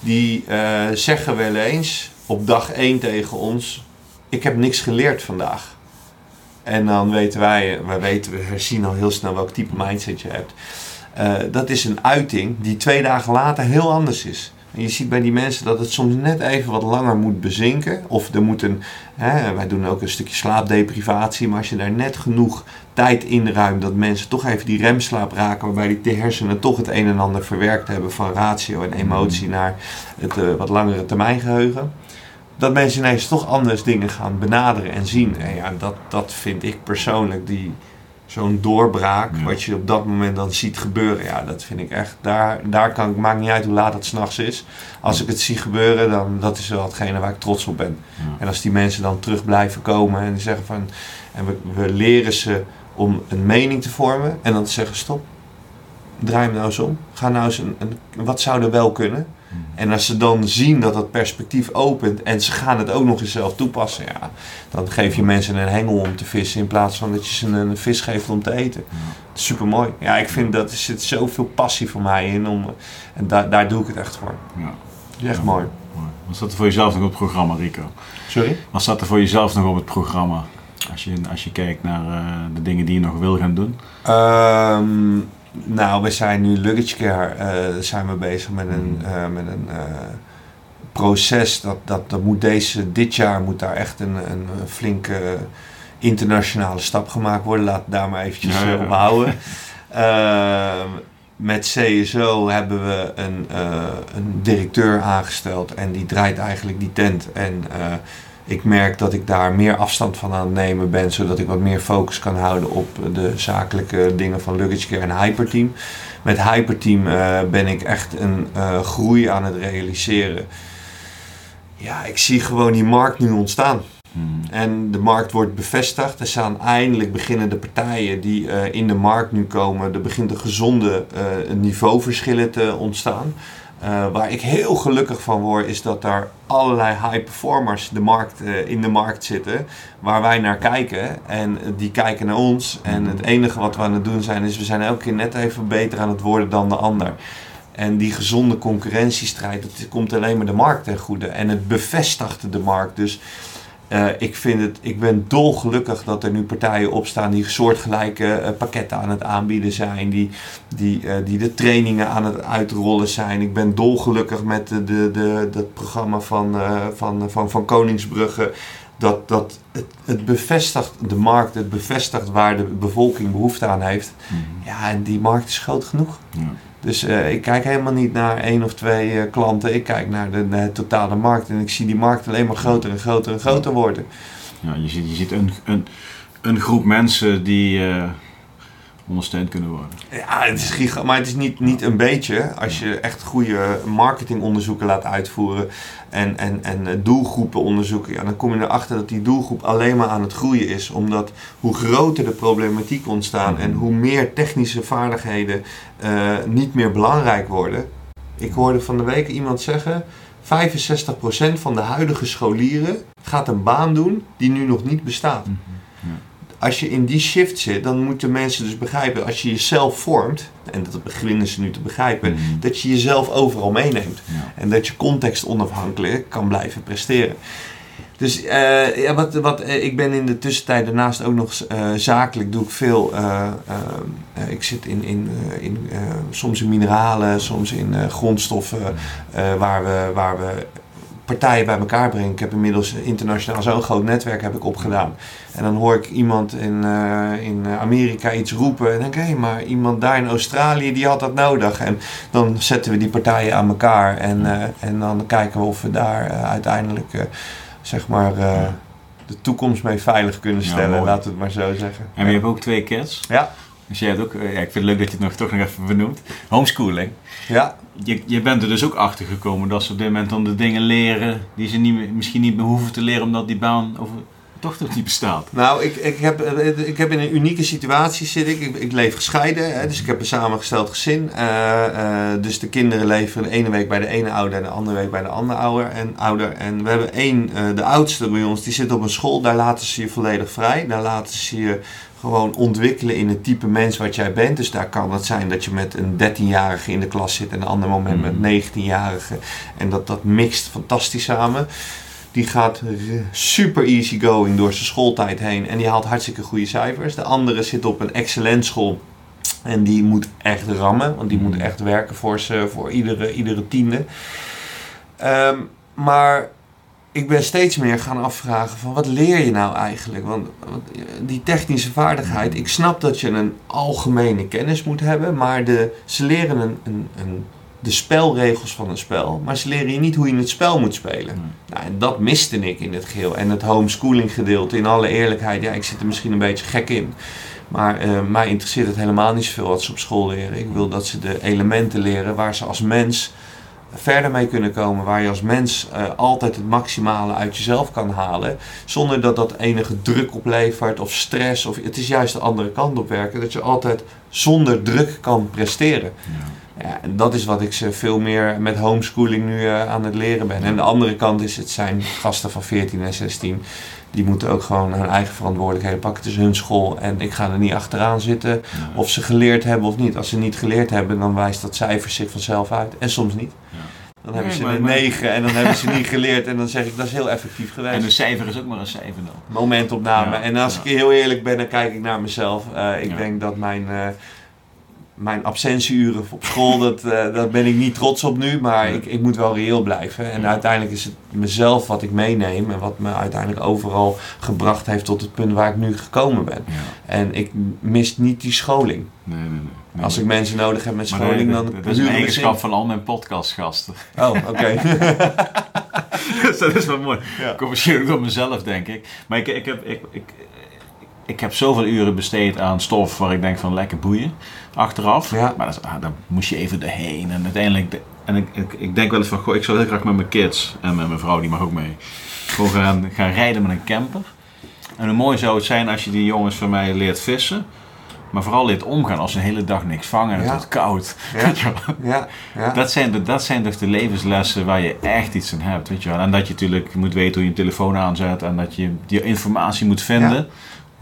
Die uh, zeggen wel eens op dag 1 tegen ons: Ik heb niks geleerd vandaag. En dan weten wij, wij weten, we zien al heel snel welk type mindset je hebt. Uh, dat is een uiting die twee dagen later heel anders is. En je ziet bij die mensen dat het soms net even wat langer moet bezinken. Of er moet een, hè, wij doen ook een stukje slaapdeprivatie. Maar als je daar net genoeg tijd inruimt dat mensen toch even die remslaap raken. Waarbij die hersenen toch het een en ander verwerkt hebben van ratio en emotie naar het uh, wat langere termijn geheugen dat mensen ineens toch anders dingen gaan benaderen en zien. En ja, dat, dat vind ik persoonlijk, die, zo'n doorbraak, wat je op dat moment dan ziet gebeuren, ja, dat vind ik echt, daar, daar kan ik, maakt niet uit hoe laat het s'nachts is. Als ik het zie gebeuren, dan dat is wel hetgene waar ik trots op ben. En als die mensen dan terug blijven komen en zeggen van, en we, we leren ze om een mening te vormen en dan te zeggen stop, draai hem nou eens om, ga nou eens een, een wat zou er wel kunnen? En als ze dan zien dat dat perspectief opent en ze gaan het ook nog eens zelf toepassen, ja, dan geef je mensen een hengel om te vissen in plaats van dat je ze een vis geeft om te eten. Super mooi. Ja, ik vind dat er zit zoveel passie voor mij in om, en daar daar doe ik het echt voor. Ja. Echt mooi. Wat staat er voor jezelf nog op het programma, Rico? Sorry? Wat staat er voor jezelf nog op het programma? Als je, als je kijkt naar uh, de dingen die je nog wil gaan doen? Um, nou, we zijn nu luggage care uh, zijn we bezig met een, uh, met een uh, proces. Dat, dat, dat moet deze, dit jaar moet daar echt een, een flinke internationale stap gemaakt worden. Laat daar maar eventjes ja, ja. op houden. Ehm, met CSO hebben we een, een directeur aangesteld en die draait eigenlijk die tent. En ik merk dat ik daar meer afstand van aan het nemen ben, zodat ik wat meer focus kan houden op de zakelijke dingen van Luggage Care en Hyperteam. Met Hyperteam uh, ben ik echt een uh, groei aan het realiseren. Ja, ik zie gewoon die markt nu ontstaan. Hmm. En de markt wordt bevestigd. Er staan eindelijk beginnende partijen die uh, in de markt nu komen. Er begint een gezonde niveauverschillen te ontstaan. Uh, waar ik heel gelukkig van word, is dat daar allerlei high performers de markt, uh, in de markt zitten. Waar wij naar kijken. En die kijken naar ons. En het enige wat we aan het doen zijn, is we zijn elke keer net even beter aan het worden dan de ander. En die gezonde concurrentiestrijd, dat komt alleen maar de markt ten goede. En het bevestigt de markt. Dus uh, ik, vind het, ik ben dolgelukkig dat er nu partijen opstaan die soortgelijke uh, pakketten aan het aanbieden zijn, die, die, uh, die de trainingen aan het uitrollen zijn. Ik ben dolgelukkig met de, de, de, dat programma van, van, van, van Koningsbrugge. Dat, dat het, het bevestigt de markt, het bevestigt waar de bevolking behoefte aan heeft. Mm -hmm. Ja, en die markt is groot genoeg. Ja. Dus uh, ik kijk helemaal niet naar één of twee uh, klanten. Ik kijk naar de, de, totale markt. En ik zie die markt alleen maar groter en groter en groter worden. Ja, je ziet, je ziet een, een, een groep mensen die uh, ondersteund kunnen worden. Ja, het is giga, maar het is niet, niet een beetje. Als je echt goede marketingonderzoeken laat uitvoeren en, en, en doelgroepen onderzoeken, ja, dan kom je erachter dat die doelgroep alleen maar aan het groeien is. Omdat hoe groter de problematiek ontstaan en hoe meer technische vaardigheden uh, niet meer belangrijk worden. Ik hoorde van de week iemand zeggen. 65% van de huidige scholieren gaat een baan doen die nu nog niet bestaat. Mm -hmm als je in die shift zit, dan moeten mensen dus begrijpen, als je jezelf vormt, en dat beginnen ze nu te begrijpen, mm. dat je jezelf overal meeneemt. Ja. En dat je context onafhankelijk kan blijven presteren. Dus uh, ja, wat, wat, uh, ik ben in de tussentijd daarnaast ook nog uh, zakelijk, doe ik veel. ik zit in, in, in soms in mineralen, soms in grondstoffen, waar, we, waar we partijen bij elkaar brengen. Ik heb inmiddels internationaal zo'n groot netwerk heb ik opgedaan. En dan hoor ik iemand in, uh, in Amerika iets roepen. En denk ik, hé, maar iemand daar in Australië die had dat nodig. En dan zetten we die partijen aan elkaar. En, uh, en dan kijken we of we daar uh, uiteindelijk, zeg maar de toekomst mee veilig kunnen stellen, ja, laten we het maar zo zeggen. En je hebt ook twee kids. Ja. Dus jij hebt ook, ja, ik vind het leuk dat je het nog, toch nog even benoemt. Homeschooling. Ja. Je, je bent er dus ook achter gekomen dat ze op dit moment dan de dingen leren die ze niet, misschien niet meer hoeven te leren omdat die baan over, toch toch niet bestaat. Nou, ik, ik, heb, ik heb in een unieke situatie zit ik. Ik, ik leef gescheiden, hè, dus ik heb een samengesteld gezin. Uh, uh, dus de kinderen leven de ene week bij de ene ouder en de andere week bij de andere ouder. En, ouder. en we hebben één, uh, de oudste bij ons, die zit op een school. Daar laten ze je volledig vrij. Daar laten ze je gewoon ontwikkelen in het type mens wat jij bent. Dus daar kan het zijn dat je met een 13-jarige in de klas zit en een ander moment met een 19-jarige. En dat dat mixt fantastisch samen. Die gaat super easy going door zijn schooltijd heen en die haalt hartstikke goede cijfers. De andere zit op een excellent school en die moet echt rammen, want die moet echt werken voor, ze, voor iedere, iedere tiende. Um, maar ik ben steeds meer gaan afvragen van wat leer je nou eigenlijk? Want, want, die technische vaardigheid, ik snap dat je een algemene kennis moet hebben, maar de, ze leren een, een, een, de spelregels van een spel, maar ze leren je niet hoe je het spel moet spelen. Hmm. Nou, en dat miste ik in het geheel. En het homeschooling gedeelte, in alle eerlijkheid, ja, ik zit er misschien een beetje gek in. Maar uh, mij interesseert het helemaal niet zoveel wat ze op school leren. Ik wil dat ze de elementen leren waar ze als mens verder mee kunnen komen. Waar je als mens uh, altijd het maximale uit jezelf kan halen. Zonder dat dat enige druk oplevert of stress. Of, het is juist de andere kant op werken. Dat je altijd zonder druk kan presteren. Ja. Ja en dat is wat ik ze veel meer met homeschooling nu uh, aan het leren ben. En de andere kant is, het zijn gasten van 14 en 16 die moeten ook gewoon hun eigen verantwoordelijkheden pakken. Het is hun school en ik ga er niet achteraan zitten of ze geleerd hebben of niet. Als ze niet geleerd hebben, dan wijst dat cijfer zich vanzelf uit. En soms niet. Ja. Dan hebben ze een 9 en dan hebben ze niet geleerd en dan zeg ik dat is heel effectief geweest. En een cijfer is ook maar een cijfer dan. Momentopname. Ja. En als ik heel eerlijk ben, dan kijk ik naar mezelf. Uh, ik denk dat mijn... Uh, mijn absentieuren op school, dat, uh, daar ben ik niet trots op nu, maar ik, ik moet wel reëel blijven. En uiteindelijk is het mezelf wat ik meeneem en wat me uiteindelijk overal gebracht heeft tot het punt waar ik nu gekomen ben. Ja. En ik mis niet die scholing. Nee, nee, nee. Als ik mensen nodig heb met scholing, dan. Dat is een eigenschap van al mijn podcastgasten. Oh, oké. Okay. dus dat is wel mooi. Ja. Commercieel door mezelf, denk ik. Maar ik, ik, heb, ik, ik, ik heb zoveel uren besteed aan stof waar ik denk van lekker boeien achteraf. Ja. Maar dat, ah, daar moest je even doorheen. En uiteindelijk, de, en ik, ik, ik, denk wel eens van, goh, ik zou heel graag met mijn kids en met mijn vrouw, die mag ook mee, gewoon gaan, gaan rijden met een camper. En hoe mooi zou het zijn als je die jongens van mij leert vissen. Maar vooral leert omgaan als ze een hele dag niks vangen en het wordt koud. Ja. Weet je wel? Ja, ja. Dat zijn, de, dat zijn toch de levenslessen waar je echt iets aan hebt. Weet je wel? En dat je natuurlijk moet weten hoe je een telefoon aanzet en dat je die informatie moet vinden.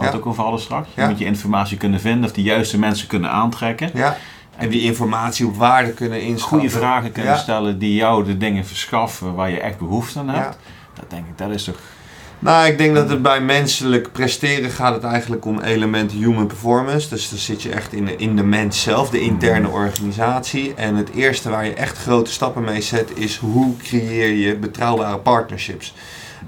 Het ook over alles straks. Je moet je informatie kunnen vinden of de juiste mensen kunnen aantrekken. ja. En die informatie op waarde kunnen inschatten. Goede vragen kunnen stellen die jou de dingen verschaffen waar je echt behoefte aan hebt. Dat denk ik, dat is toch... Nou, ik denk dat het bij menselijk presteren gaat het eigenlijk om elementen human performance. Dus dan zit je echt in de, in de mens zelf, de interne organisatie. En het eerste waar je echt grote stappen mee zet is hoe creëer je betrouwbare partnerships.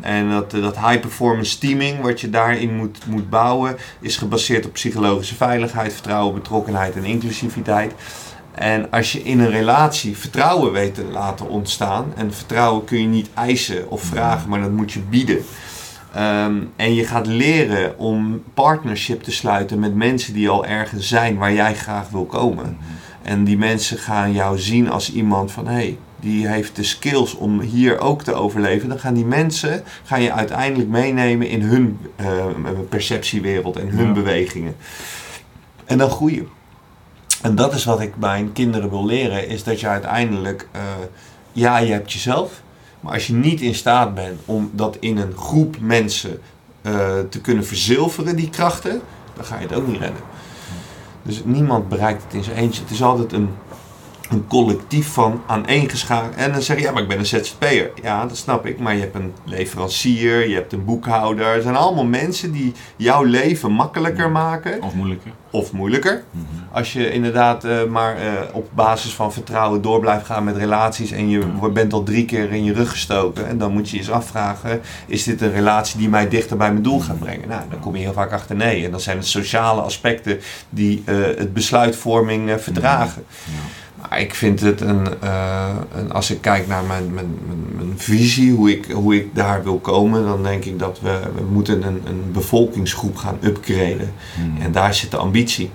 En dat, eh, dat high performance teaming, wat je daarin moet, moet bouwen, is gebaseerd op psychologische veiligheid, vertrouwen, betrokkenheid en inclusiviteit. En als je in een relatie vertrouwen weet te laten ontstaan, en vertrouwen kun je niet eisen of vragen, maar dat moet je bieden. Ehm, en je gaat leren om partnership te sluiten met mensen die al ergens zijn waar jij graag wil komen. En die mensen gaan jou zien als iemand van hé, hey, die heeft de skills om hier ook te overleven. Dan gaan die mensen gaan je uiteindelijk meenemen in hun eh, perceptiewereld en hun Ja. bewegingen. En dan groeien. En dat is wat ik mijn kinderen wil leren, is dat je uiteindelijk, eh, ja, je hebt jezelf, maar als je niet in staat bent om dat in een groep mensen eh, te kunnen verzilveren, die krachten, dan ga je het ook niet redden. Dus niemand bereikt het in zijn eentje. Het is altijd een een collectief van aaneengeschaard. En dan zeg je, ja, maar ik ben een ZZP'er. Ja, dat snap ik. Maar je hebt een leverancier, je hebt een boekhouder. Er zijn allemaal mensen die jouw leven makkelijker maken. Of moeilijker. Of moeilijker. Mhm. Als je inderdaad uh, maar uh, op basis van vertrouwen door blijft gaan met relaties. En je bent al drie keer in je rug gestoken. En dan moet je je eens afvragen, is dit een relatie die mij dichter bij mijn doel gaat brengen? Nou, dan kom je heel vaak achter nee. En dan zijn het sociale aspecten die uh, het besluitvorming verdragen. Ja. Maar ik vind het een, uh, een, als ik kijk naar mijn, mijn, mijn, visie, hoe ik, hoe ik daar wil komen, dan denk ik dat we, we moeten een, een bevolkingsgroep gaan upgraden. Hmm. En daar zit de ambitie.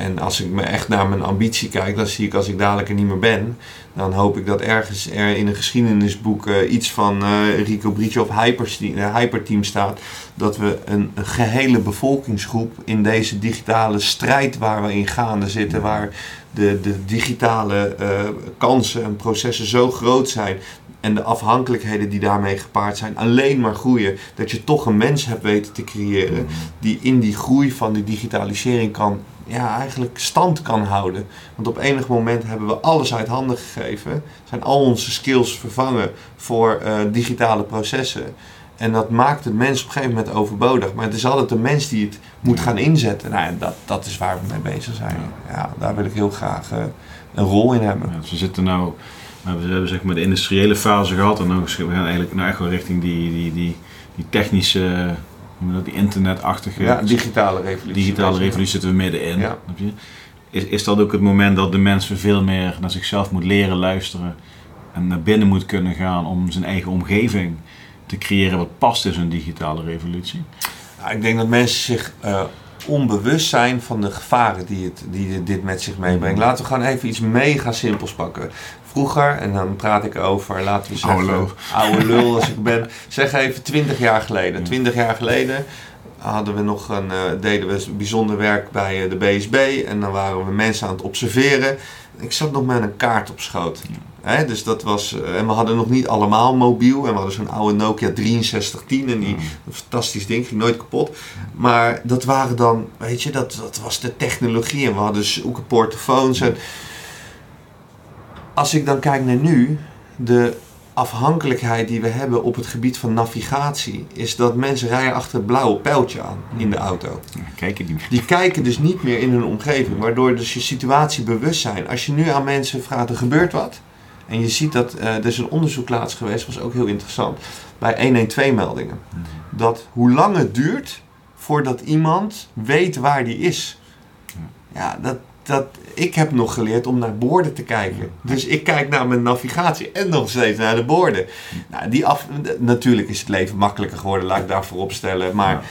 En als ik me echt naar mijn ambitie kijk, dan zie ik als ik dadelijk er niet meer ben, dan hoop ik dat ergens er in een geschiedenisboek uh, iets van uh, Rico Brietje of Hyperteam, uh, Hyperteam staat. Dat we een, een, gehele bevolkingsgroep in deze digitale strijd waar we in gaande zitten, waar de, de digitale uh, kansen en processen zo groot zijn en de afhankelijkheden die daarmee gepaard zijn alleen maar groeien, dat je toch een mens hebt weten te creëren die in die groei van die digitalisering kan, ja, eigenlijk stand kan houden. Want op enig moment hebben we alles uit handen gegeven, zijn al onze skills vervangen voor uh, digitale processen. En dat maakt het mens op een gegeven moment overbodig. Maar het is altijd de mens die het moet gaan inzetten. Nou, dat, dat is waar we mee bezig zijn. Ja, daar wil ik heel graag uh, een rol in hebben. Ja, dus we zitten nou, we hebben zeg maar de industriële fase gehad. En dan we gaan eigenlijk nou echt wel richting die, die, die, die technische, die internetachtige... Ja, digitale revolutie. Digitale revolutie zitten we middenin. Ja. Is, is dat ook het moment dat de mens veel meer naar zichzelf moet leren luisteren en naar binnen moet kunnen gaan om zijn eigen omgeving te creëren wat past in zo'n digitale revolutie? Nou, ik denk dat mensen zich uh, onbewust zijn van de gevaren die, het, die dit met zich meebrengt. Mm. Laten we gewoon even iets mega simpels pakken. Vroeger, en dan praat ik over, laten we zeggen, oude lul, oude lul als ik ben, zeg even 20 jaar geleden. 20 jaar geleden hadden we nog een, uh, deden we bijzonder werk bij uh, de BSB en dan waren we mensen aan het observeren. Ik zat nog met een kaart op schoot dus dat was, eh, en we hadden nog niet allemaal mobiel. En we hadden zo'n oude Nokia 6310 en die, een fantastisch ding, ging nooit kapot. Maar dat waren dan, weet je, dat, dat was de technologie. En we hadden zoeken portofoons. En als ik dan kijk naar nu, de afhankelijkheid die we hebben op het gebied van navigatie, is dat mensen rijden achter het blauwe pijltje aan in de auto. kijken die... die kijken dus niet meer in hun omgeving, waardoor dus je situatie bewust zijn. Als je nu aan mensen vraagt, er gebeurt wat, en je ziet dat, uh, er is een onderzoek laatst geweest, was ook heel interessant, bij 112-meldingen. Mhm. Dat hoe lang het duurt voordat iemand weet waar die is. Ja, dat, dat, ik heb nog geleerd om naar borden te kijken. Dus ik kijk naar mijn navigatie en nog steeds naar de borden. Nou, die af, natuurlijk is het leven makkelijker geworden, laat ik daarvoor opstellen. Maar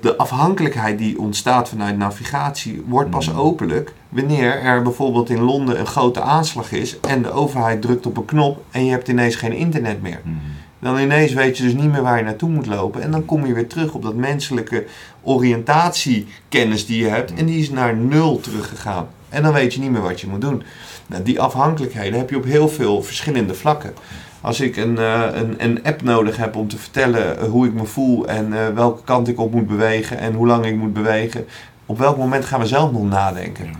de afhankelijkheid die ontstaat vanuit navigatie wordt pas mm. openlijk wanneer er bijvoorbeeld in Londen een grote aanslag is en de overheid drukt op een knop en je hebt ineens geen internet meer. Mm. Dan ineens weet je dus niet meer waar je naartoe moet lopen en dan kom je weer terug op dat menselijke oriëntatiekennis die je hebt en die is naar nul teruggegaan. En dan weet je niet meer wat je moet doen. Nou, die afhankelijkheden heb je op heel veel verschillende vlakken. Als ik een, uh, een, een, app nodig heb om te vertellen eh, hoe ik me voel en uh, welke kant ik op moet bewegen en hoe lang ik moet bewegen, op welk moment gaan we zelf nog nadenken?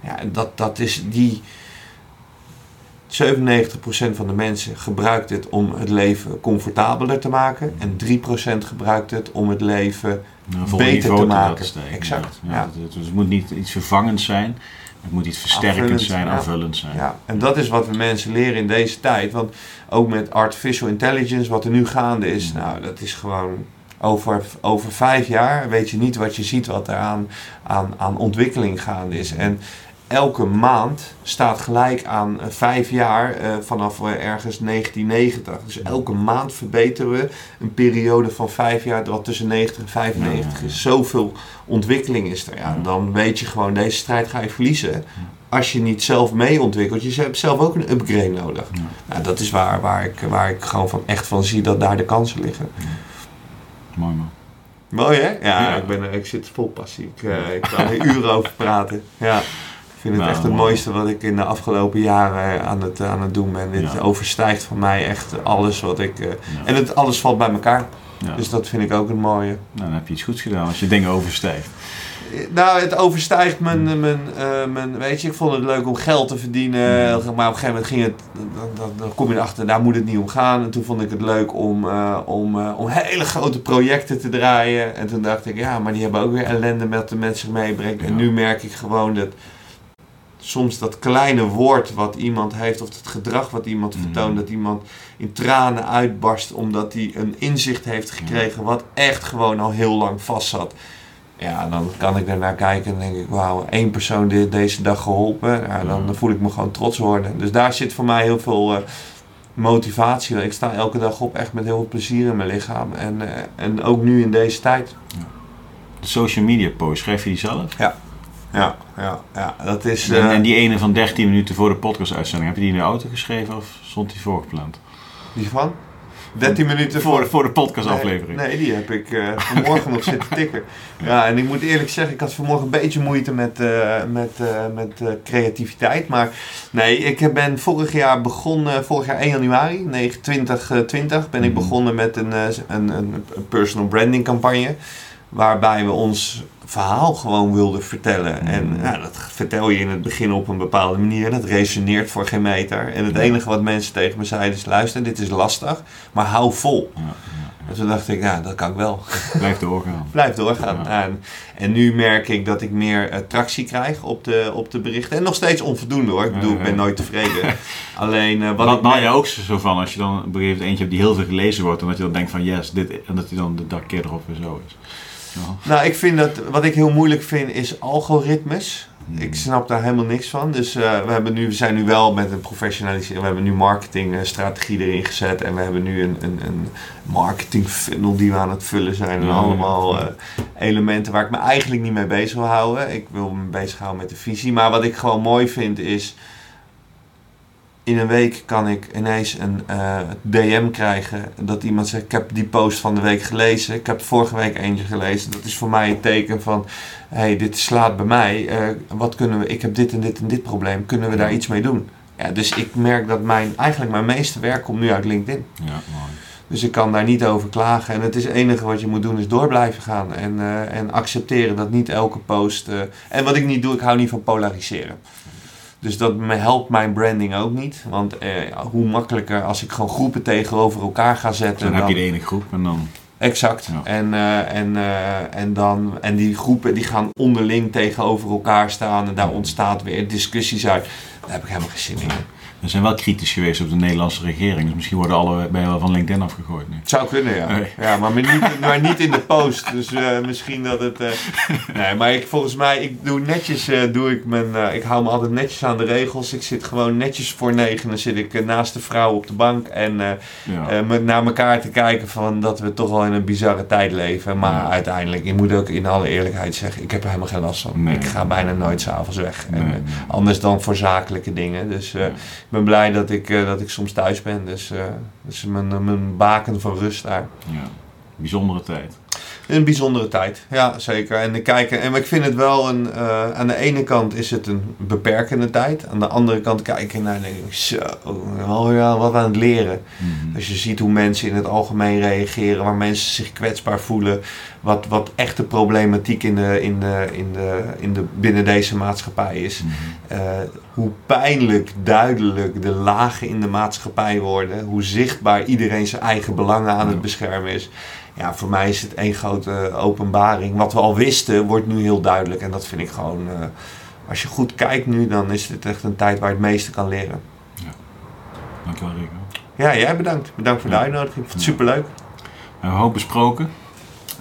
Ja, dat, dat is die. 97% van de mensen gebruikt het om het leven comfortabeler te maken. En 3% gebruikt het om het leven nou, beter te maken. exact. Ja, Dus het moet niet iets vervangends zijn. Het moet iets versterkend zijn, aanvullend zijn. Ja, en dat is wat we mensen leren in deze tijd. Want ook met artificial intelligence, wat er nu gaande is, mm. nou, dat is gewoon over, over vijf jaar weet je niet wat je ziet wat er aan, aan, aan ontwikkeling gaande is. En elke maand staat gelijk aan uh, vijf jaar uh, vanaf uh, ergens 1990. Dus elke maand verbeteren we een periode van vijf jaar, wat tussen 90 en 95 is. Zoveel ontwikkeling is er. Ja, dan weet je gewoon, deze strijd ga je verliezen. Als je niet zelf mee ontwikkelt. Je hebt zelf ook een upgrade nodig. Nou, dat is waar, waar, ik, waar ik gewoon van, echt van zie dat daar de kansen liggen. Mooi man. Mooi hè? Ja, Ik, ben, ik zit vol passie. Ik, ik kan er uren over praten. Ja vind het echt het mooiste wat ik in de afgelopen jaren aan het, aan het doen ben. Dit overstijgt van mij echt alles wat ik. Uh, En het, alles valt bij elkaar. Dus dat vind ik ook het mooie. Nou, dan heb je iets goeds gedaan als je dingen overstijgt. Nou, het overstijgt mijn, mijn, mijn... Weet je, ik vond het leuk om geld te verdienen. Maar op een gegeven moment ging het... Dan, dan, kom je erachter, daar moet het niet om gaan. En toen vond ik het leuk om, om, om hele grote projecten te draaien. En toen dacht ik, ja, maar die hebben ook weer ellende met de mensen meebrengt. En nu merk ik gewoon dat soms dat kleine woord wat iemand heeft, of het gedrag wat iemand mhm. vertoont, dat iemand in tranen uitbarst omdat hij een inzicht heeft gekregen wat echt gewoon al heel lang vast zat. Ja, dan kan ik er naar kijken en denk ik, wauw, één persoon dit deze dag geholpen. Ja, dan voel ik me gewoon trots worden. Dus daar zit voor mij heel veel uh, motivatie. Ik sta elke dag op echt met heel veel plezier in mijn lichaam. En, uh, en ook nu in deze tijd. De social media post, schrijf je die zelf? Ja. Ja, ja, ja, dat is... En, en, die ene van 13 minuten voor de podcast-uitzending, heb je die in de auto geschreven of stond die voorgepland? Die van? 13 minuten voor, voor, voor de podcastaflevering. Nee, nee, die heb ik uh, vanmorgen nog zitten tikken. Ja, en ik moet eerlijk zeggen, ik had vanmorgen een beetje moeite met, uh, met, uh, met creativiteit. Maar nee, ik ben vorig jaar begonnen, vorig jaar 1 januari 2020, ben ik mhm. begonnen met een, een, een personal branding campagne. Waarbij we ons verhaal gewoon wilden vertellen. En mm. ja, dat vertel je in het begin op een bepaalde manier. Dat resoneert voor geen meter. En het enige wat mensen tegen me zeiden is: luister, dit is lastig, maar hou vol. Ja, En toen dacht ik, ja, dat kan ik wel. Blijf doorgaan. Blijf doorgaan. En, en, nu merk ik dat ik meer uh, tractie krijg op de, op de berichten. En nog steeds onvoldoende hoor. Ik bedoel, ik ben nooit tevreden. Alleen uh, wat. Nou je ook zo van als je dan op een gegeven moment eentje hebt die heel veel gelezen wordt. En dat je dan denkt van yes, dit. En dat hij dan de dag keer erop weer zo is. Nou, ik vind dat, wat ik heel moeilijk vind, is algoritmes. Hmm. Ik snap daar helemaal niks van. Dus uh, we, hebben nu, we zijn nu wel met een professionalisering. We hebben nu marketingstrategie erin gezet. En we hebben nu een, een, een marketing funnel die we aan het vullen zijn. En allemaal uh, elementen waar ik me eigenlijk niet mee bezig wil houden. Ik wil me bezighouden met de visie. Maar wat ik gewoon mooi vind is in een week kan ik ineens een uh, eh, DM krijgen dat iemand zegt: Ik heb die post van de week gelezen. Ik heb vorige week eentje gelezen. Dat is voor mij een teken van: hey, dit slaat bij mij. Uh, wat kunnen we? Ik heb dit en dit en dit probleem. Kunnen we daar iets mee doen? Ja, dus ik merk dat mijn, eigenlijk mijn meeste werk komt nu uit LinkedIn. Ja, mooi. Dus ik kan daar niet over klagen. En het, is het enige wat je moet doen is door blijven gaan. En, uh, en accepteren dat niet elke post. en wat ik niet doe, ik hou niet van polariseren. Dus dat helpt mijn branding ook niet. Want eh, hoe makkelijker als ik gewoon groepen tegenover elkaar ga zetten. Dan, heb je de ene groep en dan. Exact. En, uh, en, uh, en, dan, en die groepen die gaan onderling tegenover elkaar staan en daar ontstaat weer discussies uit. Daar heb ik helemaal geen zin in. We zijn wel kritisch geweest op de Nederlandse regering. Dus misschien worden alle bij wel van LinkedIn afgegooid nu. Het zou kunnen, ja. ja maar, niet, maar niet in de post. Dus uh, misschien dat het... Uh, nee, maar ik, volgens mij, ik doe netjes, uh, doe ik mijn... ik hou me altijd netjes aan de regels. Ik zit gewoon netjes voor negen. Dan zit ik naast de vrouw op de bank. En ja. met, naar elkaar te kijken van dat we toch wel in een bizarre tijd leven. Maar ja. uiteindelijk, ik moet ook in alle eerlijkheid zeggen, ik heb er helemaal geen last van. Nee. Ik ga bijna nooit s'avonds weg. En, anders dan voor zakelijke dingen. Dus ik ben blij dat ik, uh, dat ik soms thuis ben. Dus uh, dat is mijn, mijn baken van rust daar. Ja, bijzondere tijd. Een bijzondere tijd, ja zeker. En, kijken, en ik vind het wel een. Uh, aan de ene kant is het een beperkende tijd. Aan de andere kant kijk ik naar denk ik, zo, oh ja, wat aan het leren. Mm Als je ziet hoe mensen in het algemeen reageren, waar mensen zich kwetsbaar voelen. Wat, wat echte problematiek in de, in de, in de, in de, binnen deze maatschappij is. Mhm. Eh, hoe pijnlijk duidelijk de lagen in de maatschappij worden. Hoe zichtbaar iedereen zijn eigen belangen aan het beschermen is ja, voor mij is het één grote openbaring. Wat we al wisten, wordt nu heel duidelijk. En dat vind ik gewoon, uh, als je goed kijkt nu, dan is het echt een tijd waar je het meeste kan leren. Ja. Dankjewel Rico. Ja, jij bedankt. Bedankt voor de uitnodiging. Ik vond het superleuk. We hebben hoop besproken.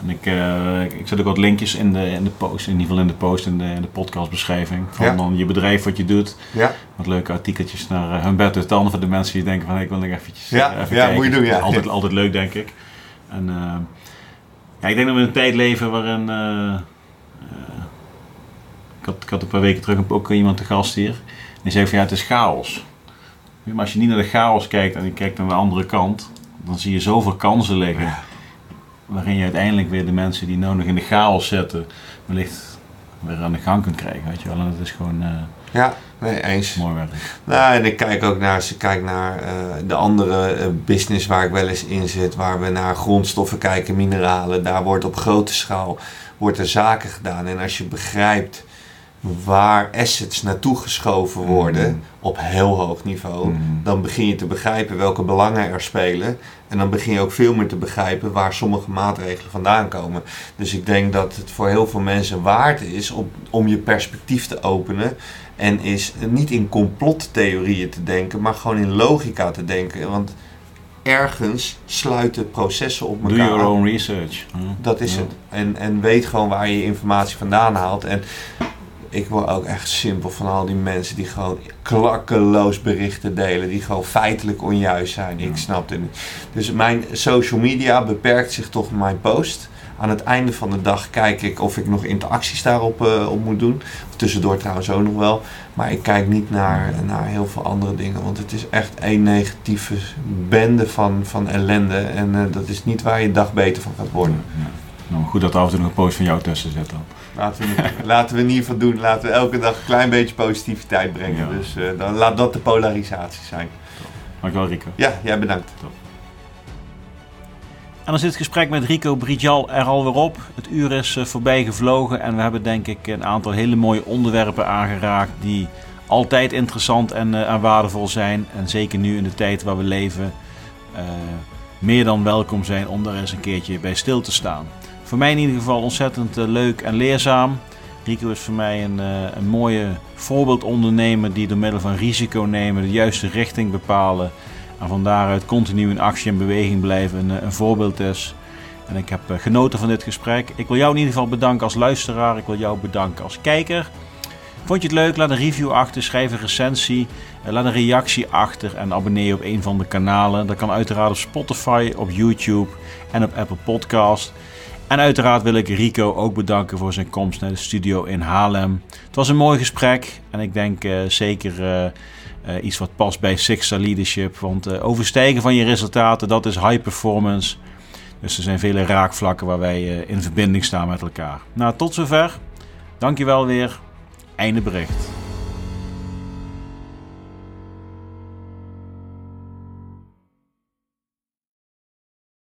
En ik, uh, ik zet ook wat linkjes in de, in de post, in ieder geval in de post, in de, in de podcastbeschrijving. Van ja. dan je bedrijf, wat je doet. Ja. Wat leuke artikeltjes naar uh, hun bed tanden voor de mensen die denken van ik wil nog eventjes ja. even ja, kijken. moet je doen, ja. Altijd, altijd leuk, denk ik. En uh, ja, ik denk dat we in een tijd leven waarin. Uh, ik, had, ik had een paar weken terug ook iemand te gast hier. En die zei van ja, het is chaos. Maar als je niet naar de chaos kijkt en je kijkt naar de andere kant, dan zie je zoveel kansen liggen. Waarin je uiteindelijk weer de mensen die nog in de chaos zitten, wellicht weer aan de gang kunt krijgen. Weet je wel. En dat is gewoon. Uh, ja Nee, eens. Mooi werk. Nou, en ik kijk ook naar, als ik kijk naar uh, de andere uh, business waar ik wel eens in zit, waar we naar grondstoffen kijken, mineralen. Daar wordt op grote schaal wordt er zaken gedaan. En als je begrijpt waar assets naartoe geschoven worden mm. op heel hoog niveau, mm. dan begin je te begrijpen welke belangen er spelen. En dan begin je ook veel meer te begrijpen waar sommige maatregelen vandaan komen. Dus ik denk dat het voor heel veel mensen waard is om, om je perspectief te openen. En is niet in complottheorieën te denken, maar gewoon in logica te denken. Want ergens sluiten processen op elkaar. Do your own research. Dat is het. En, en weet gewoon waar je informatie vandaan haalt. En ik word ook echt simpel van al die mensen die gewoon klakkeloos berichten delen, die gewoon feitelijk onjuist zijn. Ik snap het niet. Dus mijn social media beperkt zich tot mijn post. Aan het einde van de dag kijk ik of ik nog interacties daarop uh, op moet doen. Tussendoor trouwens ook nog wel. Maar ik kijk niet naar, naar heel veel andere dingen. Want het is echt één negatieve bende van, van ellende. En uh, dat is niet waar je dag beter van gaat worden. Ja. Nou, goed dat er af en toe nog een post van jou tussen zit dan. Laten we, laten we in ieder geval doen. Laten we elke dag een klein beetje positiviteit brengen. Ja. Dus uh, dan laat dat de polarisatie zijn. Dankjewel Rico. Ja, jij bedankt. Top. En dan zit het gesprek met Rico Brijal er alweer op. Het uur is uh, voorbij gevlogen en we hebben denk ik een aantal hele mooie onderwerpen aangeraakt die altijd interessant en, uh, waardevol zijn. En zeker nu in de tijd waar we leven, meer dan welkom zijn om daar eens een keertje bij stil te staan voor mij in ieder geval ontzettend eh, leuk en leerzaam. Rico is voor mij een, een mooie voorbeeldondernemer die door middel van risico nemen de juiste richting bepalen. En van daaruit continu in actie en beweging blijven een, eh, een voorbeeld is. En ik heb genoten van dit gesprek. Ik wil jou in ieder geval bedanken als luisteraar. Ik wil jou bedanken als kijker. Vond je het leuk? Laat een review achter, schrijf een recensie, laat een reactie achter en abonneer op een van de kanalen. Dat kan uiteraard op Spotify, op YouTube en op Apple Podcast. En uiteraard wil ik Rico ook bedanken voor zijn komst naar de studio in Haarlem. Het was een mooi gesprek en ik denk zeker uh, iets wat past bij Six Star Leadership. Want overstijgen van je resultaten, dat is high performance. Dus er zijn vele raakvlakken waar wij in verbinding staan met elkaar. Nou, tot zover. Dankjewel weer. Einde bericht.